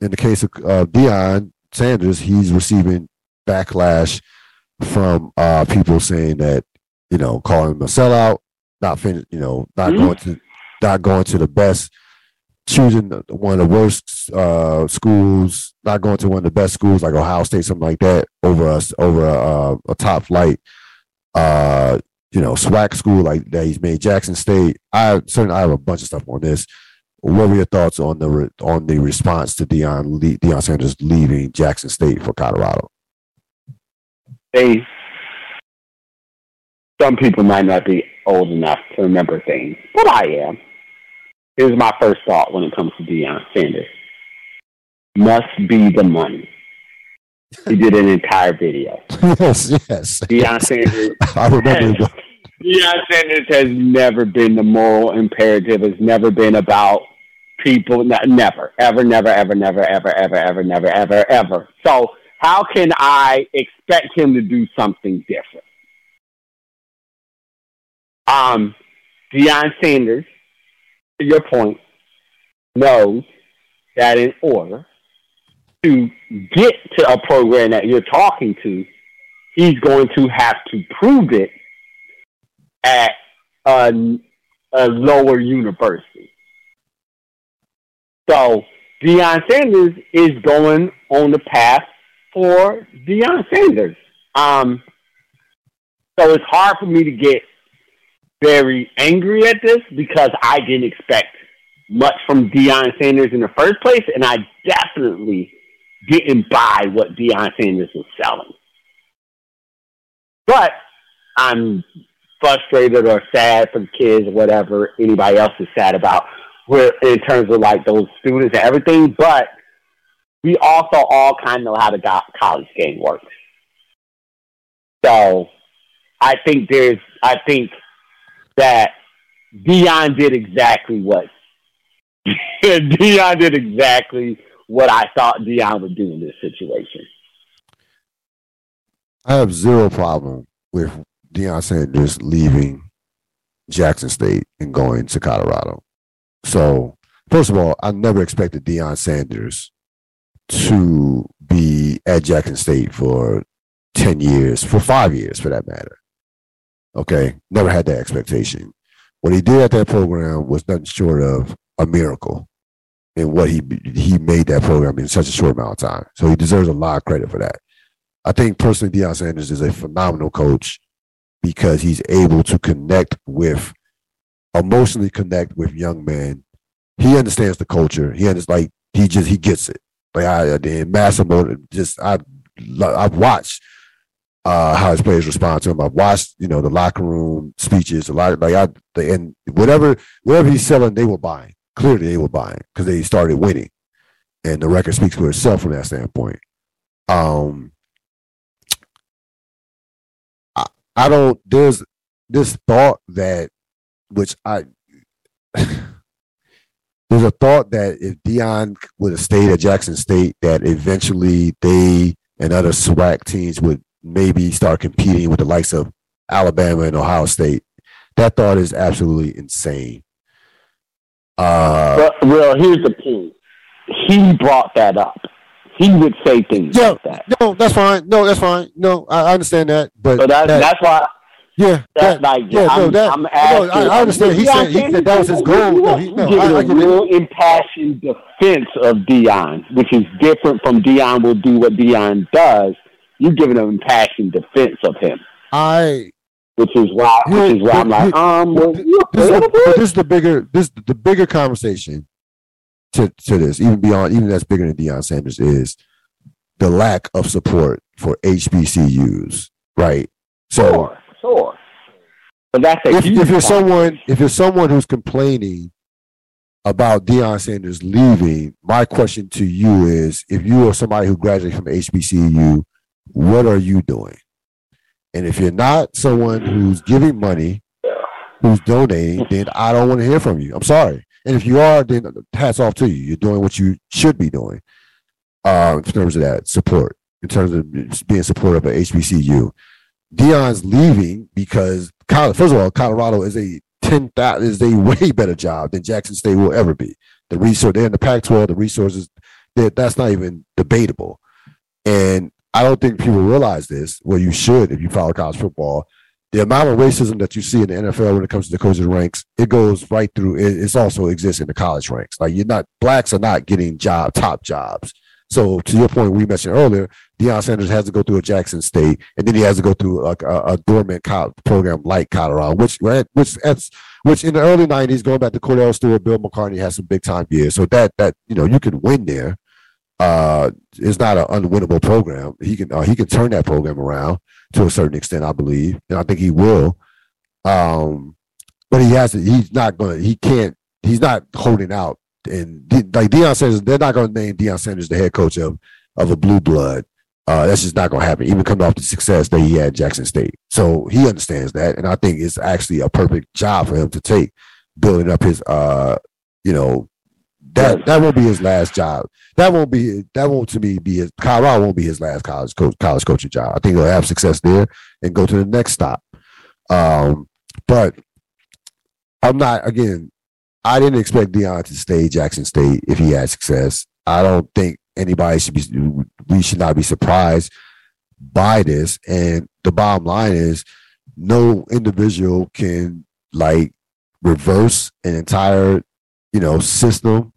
in the case of uh, Deion Sanders, he's receiving backlash from uh, people saying that you know calling him a sellout, not fin- you know, not mm-hmm. going to not going to the best, choosing one of the worst uh, schools, not going to one of the best schools like Ohio State, something like that, over us over a, a top flight, uh, you know, SWAC school like that he's made Jackson State. I certainly I have a bunch of stuff on this. What were your thoughts on the re- on the response to Deion Deion Sanders leaving Jackson State for Colorado? Hey, some people might not be old enough to remember things, but I am. Here's my first thought when it comes to Deion Sanders. Must be the money. He did an entire video. yes, yes. Deion Sanders. I remember. Deion Sanders has never been the moral imperative. Has never been about people. Never, ever, never, ever, never, ever, ever, ever, never, ever, ever. So how can I expect him to do something different? Um, Deion Sanders, to your point, knows that in order to get to a program that you're talking to, he's going to have to prove it at a, a lower university. So Deion Sanders is going on the path for Deion Sanders. Um, so it's hard for me to get very angry at this because I didn't expect much from Deion Sanders in the first place, and I definitely didn't buy what Deion Sanders was selling. But I'm frustrated or sad for the kids or whatever anybody else is sad about where in terms of like those students and everything, but we also all kind of know how the college game works. So I think there's, I think that Deion did exactly what Deion did exactly what I thought Deion would do in this situation. I have zero problem with Deion Sanders leaving Jackson State and going to Colorado. So, first of all, I never expected Deion Sanders to be at Jackson State for 10 years, for five years for that matter. Okay, never had that expectation. What he did at that program was nothing short of a miracle in what he he made that program in such a short amount of time. So he deserves a lot of credit for that. I think personally, Deion Sanders is a phenomenal coach because he's able to connect with, emotionally connect with young men. He understands the culture. He understands like he just he gets it. Like I did Massimo, just I I've watched uh, how his players respond to him. I've watched you know the locker room speeches. A lot like I and whatever whatever he's selling, they were buying. Clearly, they were buying because they started winning, and the record speaks for itself from that standpoint. Um, I, I don't. There's this thought that, which I. there's a thought that if Deion would have stayed at Jackson State, that eventually they and other SWAC teams would maybe start competing with the likes of Alabama and Ohio State. That thought is absolutely insane. Uh, well, well, here's the thing. He brought that up he would say things yeah, like that. No, that's fine. No, that's fine. No, I, I understand that. But so that, that, that's why. Yeah, that's that, like yeah, I'm, no, that, I'm asking, no, I, I understand. He said, he said that was his goal. No, he, no, I, I, a real impassioned defense of Deion, which is different from Deion will do what Deion does. You're giving an impassioned defense of him. I which is why which is why I'm like, um, well, this, this, is the bigger this the bigger conversation to, to this, even beyond, even that's bigger than Deion Sanders, is the lack of support for HBCUs, right? So, sure, sure. But that's if, if you're someone, if you're someone who's complaining about Deion Sanders leaving, my question to you is: If you are somebody who graduated from HBCU, what are you doing? And if you're not someone who's giving money, who's donating, then I don't want to hear from you. I'm sorry. And if you are, then hats off to you. You're doing what you should be doing uh, in terms of that support, in terms of being supportive of HBCU. Deion's leaving because, first of all, Colorado is a 10,000 is a way better job than Jackson State will ever be. The resource, they're in the Pac 12, the resources, that's not even debatable. And I don't think people realize this. Well, you should if you follow college football the amount of racism that you see in the NFL when it comes to the coaches ranks, it goes right through. It it's also exists in the college ranks. Like you're not blacks are not getting job top jobs. So to your point, we mentioned earlier, Deion Sanders has to go through a Jackson State, and then he has to go through like a, a dormant program like Colorado, which which that's which in the early '90s, going back to Kordell Stewart, Bill McCartney has some big time years. So that that you know you can win there. Uh, it's not an unwinnable program. He can uh, he can turn that program around to a certain extent, I believe, and I think he will. Um, but he has to. He's not going. to He can't. He's not holding out. And like Deion says, they're not going to name Deion Sanders the head coach of of a blue blood. Uh, that's just not going to happen. Even coming off the success that he had at Jackson State, so he understands that, and I think it's actually a perfect job for him to take, building up his, uh, you know, that that won't be his last job. That won't be that won't to me be his Colorado won't be his last college coach college coaching job. I think he'll have success there and go to the next stop. Um, but I'm not again. I didn't expect Deion to stay Jackson State if he had success. I don't think anybody should be. We should not be surprised by this. And the bottom line is, no individual can like reverse an entire you know system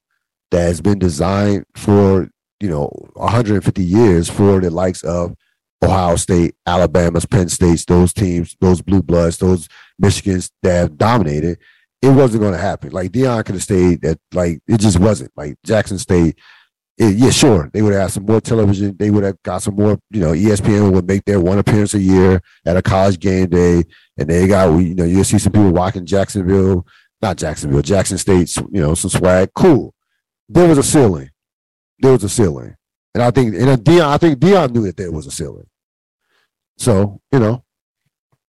that has been designed for you know 150 years for the likes of Ohio State, Alabama's, Penn States, those teams, those blue bloods, those Michigans that have dominated, it wasn't going to happen. Like Deion could have stayed at like it just wasn't. Like Jackson State, it, yeah, sure, they would have had some more television. They would have got some more. You know, ESPN would make their one appearance a year at a college game day, and they got you know you'll see some people walking Jacksonville, not Jacksonville, Jackson State. You know, some swag. Cool. There was a ceiling. There was a ceiling, and I think and Deion, I think Deion knew that there was a ceiling. So you know,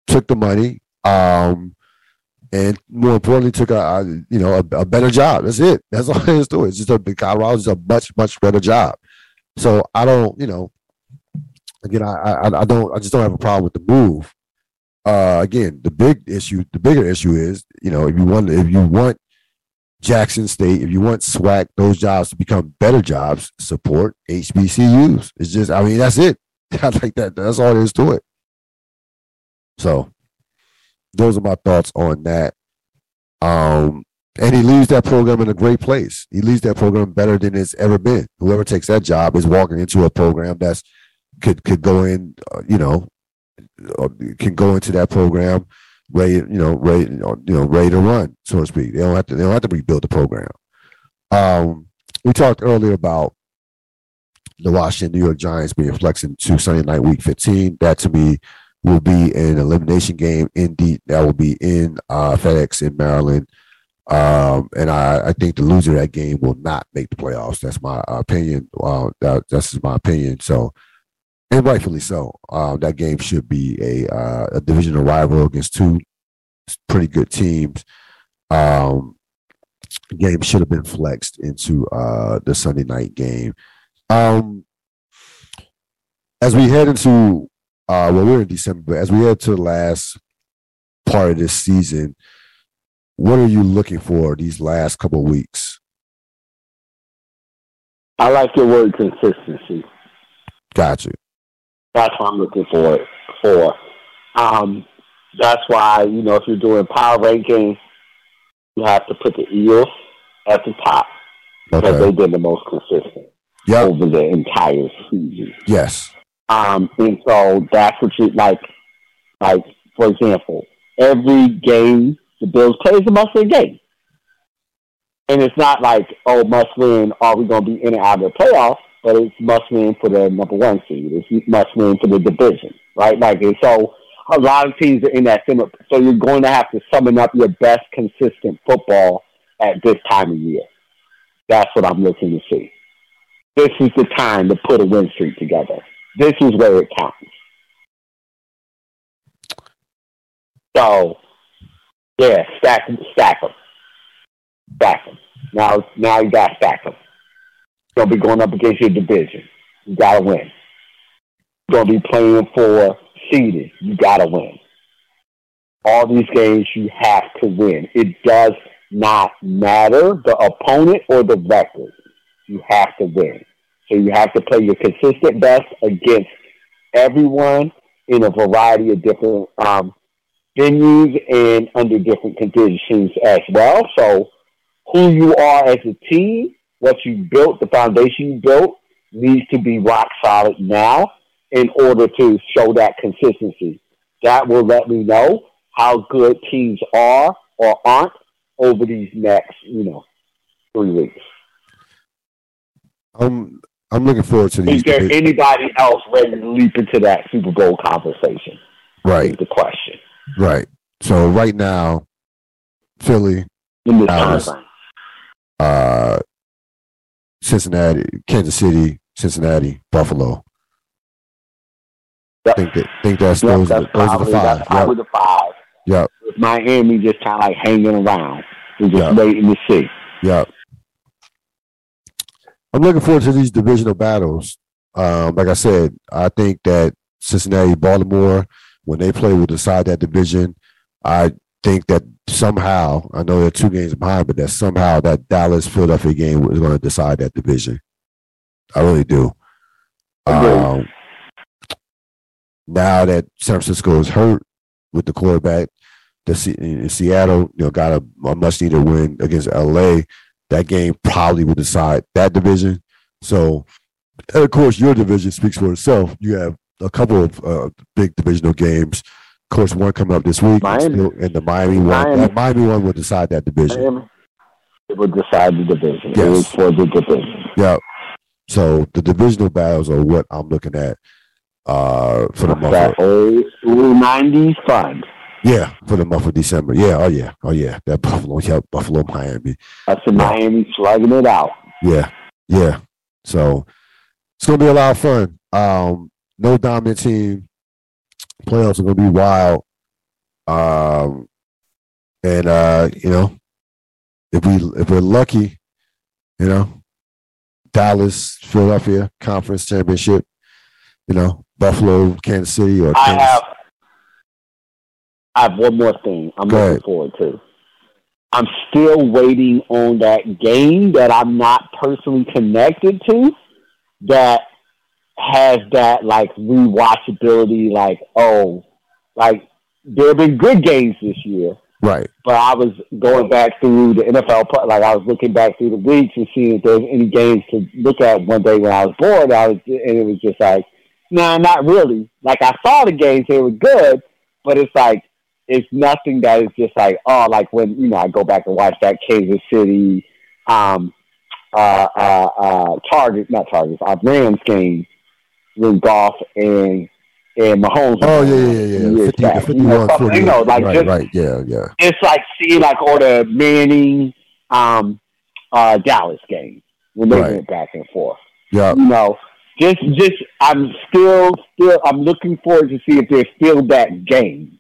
took the money. Um, and more importantly, took a, a you know a, a, better job. That's it. That's all there is to it. It's just a Colorado's a much much better job. So I don't, you know, again, I, I I don't I just don't have a problem with the move. Uh, again, the big issue, the bigger issue is, you know, if you want if you want Jackson State, if you want SWAC, those jobs to become better jobs, support HBCUs. It's just, I mean, that's it. I like that. That's all there is to it. So those are my thoughts on that. Um, and he leaves that program in a great place. He leaves that program better than it's ever been. Whoever takes that job is walking into a program that's could could go in, uh, you know, uh, can go into that program ready, you know, ready, you know, ready to run, so to speak. They don't have to. They don't have to rebuild the program. Um, we talked earlier about the Washington New York Giants being flexing into Sunday night Week 15. That to me will be an elimination game. Indeed, that will be in uh, FedEx in Maryland. Um, and I, I, think the loser of that game will not make the playoffs. That's my opinion. Uh, that, that's my opinion. So, and rightfully so. Uh, that game should be a uh, a divisional rival against two pretty good teams. Um, game should have been flexed into uh, the Sunday night game. Um, as we head into uh, well, we're in December, but as we head to the last part of this season, what are you looking for these last couple weeks? I like your word consistency. Got you. That's what I'm looking for. For um, that's why you know if you're doing power ranking, you have to put the Eagles at the top because they've been the most consistent yep. over the entire season. Yes. Um, and so that's what you like. Like for example, every game the Bills play is a must win game, and it's not like oh must win. Are we going to be in and out of the playoffs? But it's must win for the number one seed. It's must win for the division, right? Like and so. A lot of teams are in that similar. So you're going to have to summon up your best consistent football at this time of year. That's what I'm looking to see. This is the time to put a win streak together. This is where it counts. So, yeah, stack them, stack them, stack them. Now, now you got to stack them. You're gonna be going up against your division. You gotta win. You're gonna be playing for seeding. You gotta win. All these games you have to win. It does not matter the opponent or the record. You have to win. So you have to play your consistent best against everyone in a variety of different um, venues and under different conditions as well. So who you are as a team, what you built, the foundation you built, needs to be rock solid now in order to show that consistency. That will let me know how good teams are or aren't over these next, you know, three weeks. Um, I'm looking forward to these. Is there debates. anybody else ready to leap into that Super Bowl conversation? Right. the question. Right. So right now, Philly, Dallas, uh, Cincinnati, Kansas City, Cincinnati, Buffalo. Yep. Think that think that's yep, those, that's those are the five. That's probably yep. the five. Yep. With Miami just kind of like hanging around and just yep. waiting to see. Yep. I'm looking forward to these divisional battles. Um, like I said, I think that Cincinnati, Baltimore, when they play, will decide that division. I think that somehow, I know they're two games behind, but that somehow that Dallas Philadelphia game is going to decide that division. I really do. Um, now that San Francisco is hurt with the quarterback, the Seattle, you know, got a, a much needed win against LA that game probably will decide that division. So, and of course, your division speaks for itself. You have a couple of uh, big divisional games Of course, one coming up this week, Miami. and, still- and the Miami one. Miami. That Miami one will decide that division. Miami. It will decide the division. Yes. was for the division. Yeah. So the divisional battles are what I'm looking at uh, for the. That Of, old '90s fun. Yeah, for the month of December. Yeah. Oh yeah. Oh yeah. That Buffalo. Yeah. Buffalo, Miami. That's the Miami slugging it out. Yeah. Yeah. So it's gonna be a lot of fun. Um, no dominant team. Playoffs are gonna be wild. Um, and uh, you know, if we if we're lucky, you know, Dallas, Philadelphia conference championship, you know, Buffalo, Kansas City, or I Kansas. have. I have one more thing I'm Go looking ahead. forward to. I'm still waiting on that game that I'm not personally connected to that has that like rewatchability, like, oh, like there have been good games this year, right. but I was going back through the NFL, like I was looking back through the weeks and seeing if there was any games to look at one day when I was bored. I was, and it was just like, nah, not really. Like I saw the games, they were good, but it's like it's nothing that is just like, oh, like when you know I go back and watch that Kansas City, um, uh, uh, uh, Target, not Target, uh, Rams game when Goff and and Mahomes. Oh yeah, yeah, yeah, years 50, back. You know, something, 48. you know, like right, just right. Yeah, yeah. it's like seeing like all the Manning um uh Dallas game when they Right. went back and forth. Yeah. You know, just just I'm still still I'm looking forward to see if there's still that game.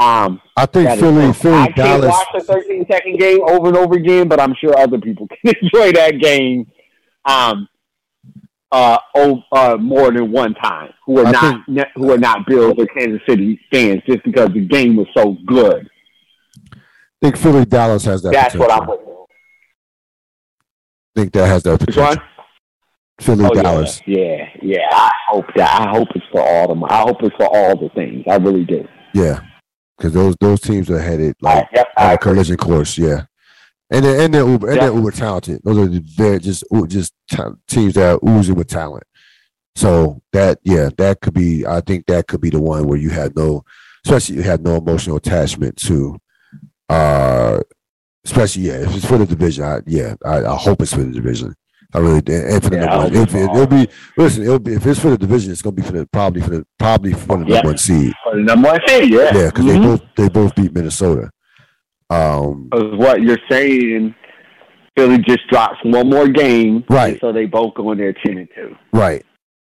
Um I think Philly, fun. Philly, I can't Dallas. watch the 13 second game over and over again, but I'm sure other people can enjoy that game um uh, oh, uh more than one time who are I not ne- who are not Bills or Kansas City fans just because the game was so good. I think Philly, Dallas has that. That's what I'm potential. with. I think that has that Which potential. one? Philly, Oh, Dallas. Yeah, yeah, yeah. I hope that. I hope it's for all the. I hope it's for all the things. I really do. Yeah, because those those teams are headed like yep, on a collision course. Yeah, and they're and they're uber and Yeah. they're uber talented. Those are very just just teams that are oozing with talent. So that yeah, that could be. I think that could be the one where you had no, especially you had no emotional attachment to. Uh, especially yeah, if it's for the division, I, yeah, I, I hope it's for the division. I really and for the Yeah, number one. hope If it, so. it'll be listen, it'll be if it's for the division, it's gonna be for the probably for the probably for the number Yeah. one seed. For the number one seed, yeah. Yeah, because they Mhm. both they both beat Minnesota. Um, what you're saying, Philly just drops one more game, Right. So they both go in there ten and two, right,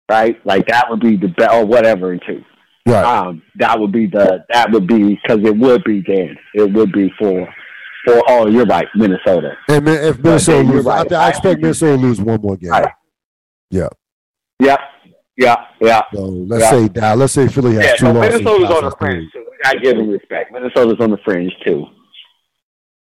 right? Like that would be the best, or whatever in two. right. Um, that would be the that would be because it would be then it would be for for oh you're right Minnesota. And if Minnesota loses, I, right. I expect Minnesota to lose one more game. Right. Yep, yeah, yeah. So let's Yeah. say Dallas, let's say Philly has Yeah, two so losses. Minnesota's on the fringe too. I give them respect. Minnesota's on the fringe too.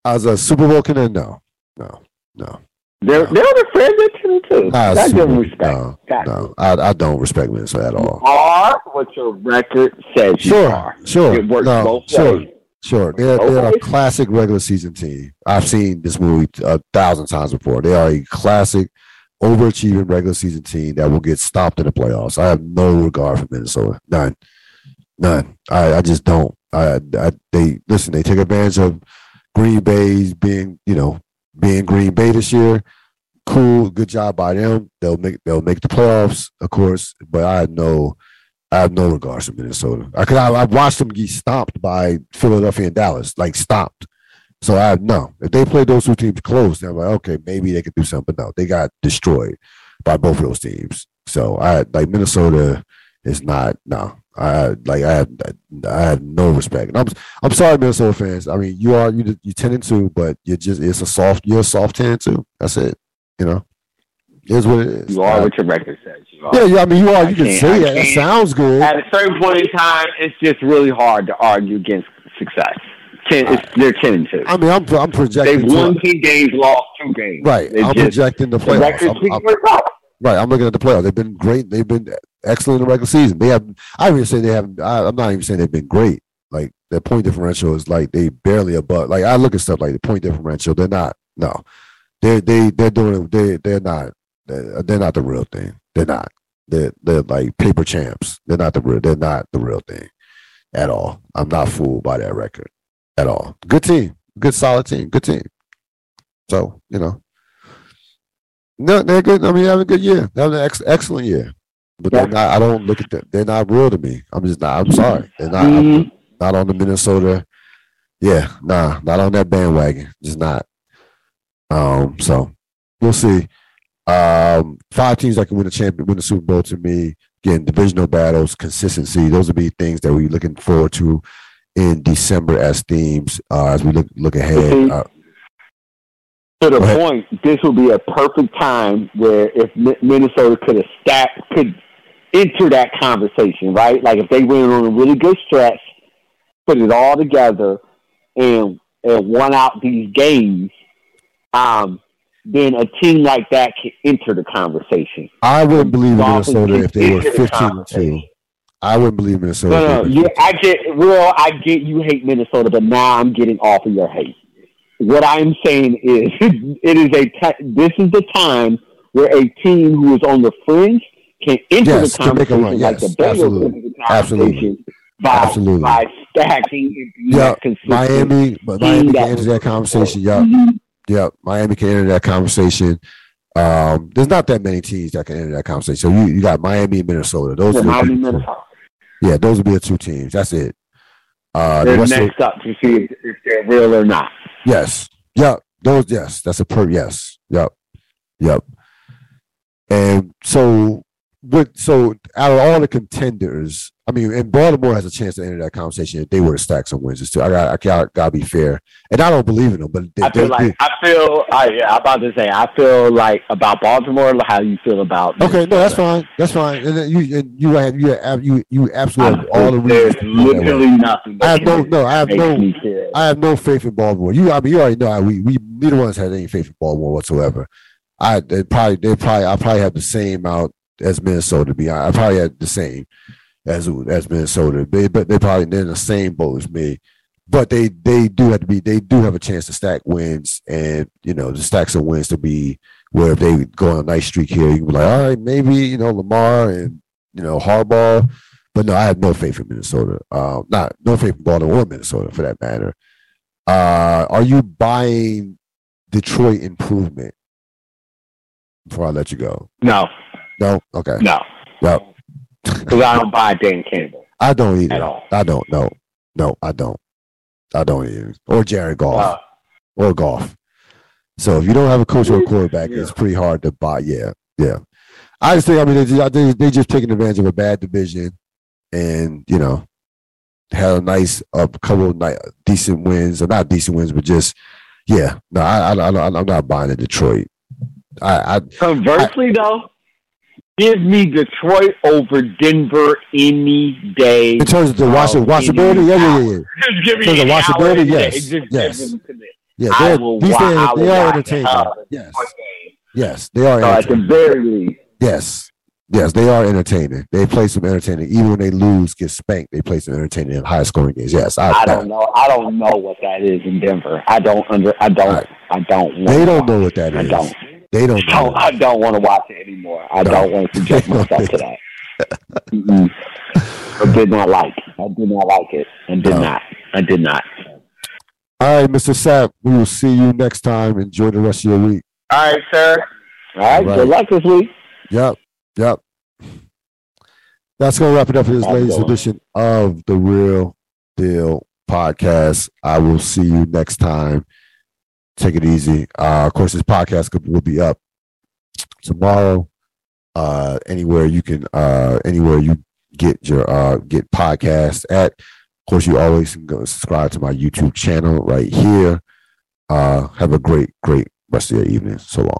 As a Super Bowl contender, no, no, no. They're they're on the fringe at ten and two. Not I give them respect. No, no. I, I don't respect Minnesota at all. are what your record says you Sure, are. sure. It works No, both sure. ways. Sure, they're, they're a classic regular season team. I've seen this movie a thousand times before. They are a classic, overachieving regular season team that will get stopped in the playoffs. I have no regard for Minnesota, none, none. I, I just don't. I, I they listen. They take advantage of Green Bay's being, you know, being Green Bay this year. Cool, good job by them. They'll make they'll make the playoffs, of course. But I no, I have no regards for Minnesota. I could I, I've watched them get stomped by Philadelphia and Dallas, like stomped. So I no. If they play those two teams close, I'm like, okay, maybe they could do something. But no, they got destroyed by both of those teams. So I like Minnesota is not no. I like I have I have no respect. And I'm I'm sorry, Minnesota fans. I mean, you are you you ten and two, but you're just it's a soft you're a soft ten and two. That's it. You know, it's what it is. You are Uh, what your record says you are. yeah, yeah. I mean, you are. You can can't- say I that. That sounds good. At a certain point in time, it's just really hard to argue against success. Ten, it's, they're ten and two. I mean, I'm I'm They've won ten games, lost two games. right. They I'm just, projecting the the playoffs. record I'm- I'm- right. I'm looking at the playoffs. They've been great. They've been excellent in the regular season. They have. I even say they have. I, I'm not even saying they've been great. Like their point differential is like they barely above. Like I look at stuff like the point differential. They're not. No, they they they're doing. it- They they're not. They're, they're not the real thing. They're not. They're they're like paper champs. They're not the real. They're not the real thing. at all. I'm not fooled by that record at all. Good team, good solid team, good team. So you know, no, they're good. I mean, they have a good year. They have an ex- excellent year, but they're not. I don't look at them. They're not real to me. I'm just not. I'm sorry. They're not. I'm not on the Minnesota. Yeah, nah, not on that bandwagon. Just not. Um, so we'll see. Um, five teams that can win the champion, win the Super Bowl to me. Again, divisional battles, consistency. Those would be things that we're looking forward to in December as themes uh, as we look look ahead. Uh, to the point, this would be a perfect time where if Minnesota could have stacked, could enter that conversation, right? Like if they went on a really good stretch, put it all together, and and won out these games, um, then a team like that can enter the conversation. I wouldn't believe in Minnesota if they were fifteen and two. I wouldn't believe Minnesota. No, no, you, I get, well, I get you hate Minnesota, but now I'm getting off of your hate. What I'm saying is, it is a t- this is the time where a team who is on the fringe can enter yes, the conversation yes, like the Bengals absolutely. the conversation absolutely. by absolutely. by stacking. Yeah, Miami, but Miami can enter that conversation. Yeah, mm-hmm. Yeah, Miami can enter that conversation. Um, there's not that many teams that can enter that conversation. So you, you got Miami and Minnesota. Those yeah, Miami, Minnesota. Yeah, those would be the two teams. That's it. Uh, they're the next of, up to see if they're real or not. Yes. Yep. Those. Yes. That's a per. Yes. Yep. Yep. And so, with so out of all the contenders, I mean, and Baltimore has a chance to enter that conversation if they were to stack some wins. Too. I got, I got, got to be fair, and I don't believe in them. But they, I feel like they, I feel, I, yeah, I'm about to say, I feel like about Baltimore. How you feel about? Okay, no, that's fine. That's fine. And then you, and you have, you have, you, you absolutely have all the reasons. There's literally nothing. I have no, no, I have no, I have no faith in Baltimore. You, I mean, you already know how we, we neither one us had any faith in Baltimore whatsoever. I they probably, they probably, I probably have the same out as Minnesota. To be honest, I probably had the same as as Minnesota. They but they probably they're in the same boat as me. But they they do have to be they do have a chance to stack wins and you know to stack some wins to be where if they go on a nice streak here, you can be like, all right, maybe you know Lamar and you know Harbaugh. But no, I have no faith in Minnesota. Uh, not no faith in Baltimore or Minnesota for that matter. Uh, are you buying Detroit improvement? Before I let you go. No. No. Okay. No. No. Because I don't buy Dan Campbell. I don't either. At all. I don't. No, no, I don't. I don't either. Or Jared Goff. Uh, or Goff. So if you don't have a coach or a quarterback, yeah. it's pretty hard to buy. Yeah, yeah. I just think. I mean, they, they they just taking advantage of a bad division, and you know, had a nice a uh, couple of nice, decent wins, or not decent wins, but just yeah. No, I, I, I I'm not buying the Detroit. I, I conversely I, though, Give me Detroit over Denver any day. In terms of the oh, watchability, yeah, yeah, yeah. Just give me of watchability, yes, yes. Yeah, they're, these days, they are entertaining. Yes, yes, they are. At the very least, yes, yes, they are entertaining. They play some entertaining. Even when they lose, get spanked, they play some entertaining in high scoring games. Yes, I, I don't know. I don't know what that is in Denver. I don't under. I don't. Right. I don't. They don't know what that is. I don't. They don't. Know. I don't want to watch it anymore. I no. don't want to subject myself to that. I did not like. I did not like it. I did no. not. I did not. All right, Mr. Sapp. We will see you next time. Enjoy the rest of your week. All right, sir. All right. All right. Good luck this week. Yep. Yep. That's going to wrap it up for this latest edition of the RIL DIL podcast. I will see you next time. Take it easy. Uh, of course, this podcast will be up tomorrow. Uh, anywhere you can, uh, anywhere you get your uh, get podcasts at. Of course, you always can go subscribe to my YouTube channel right here. Uh, have a great, great rest of your evening. So long.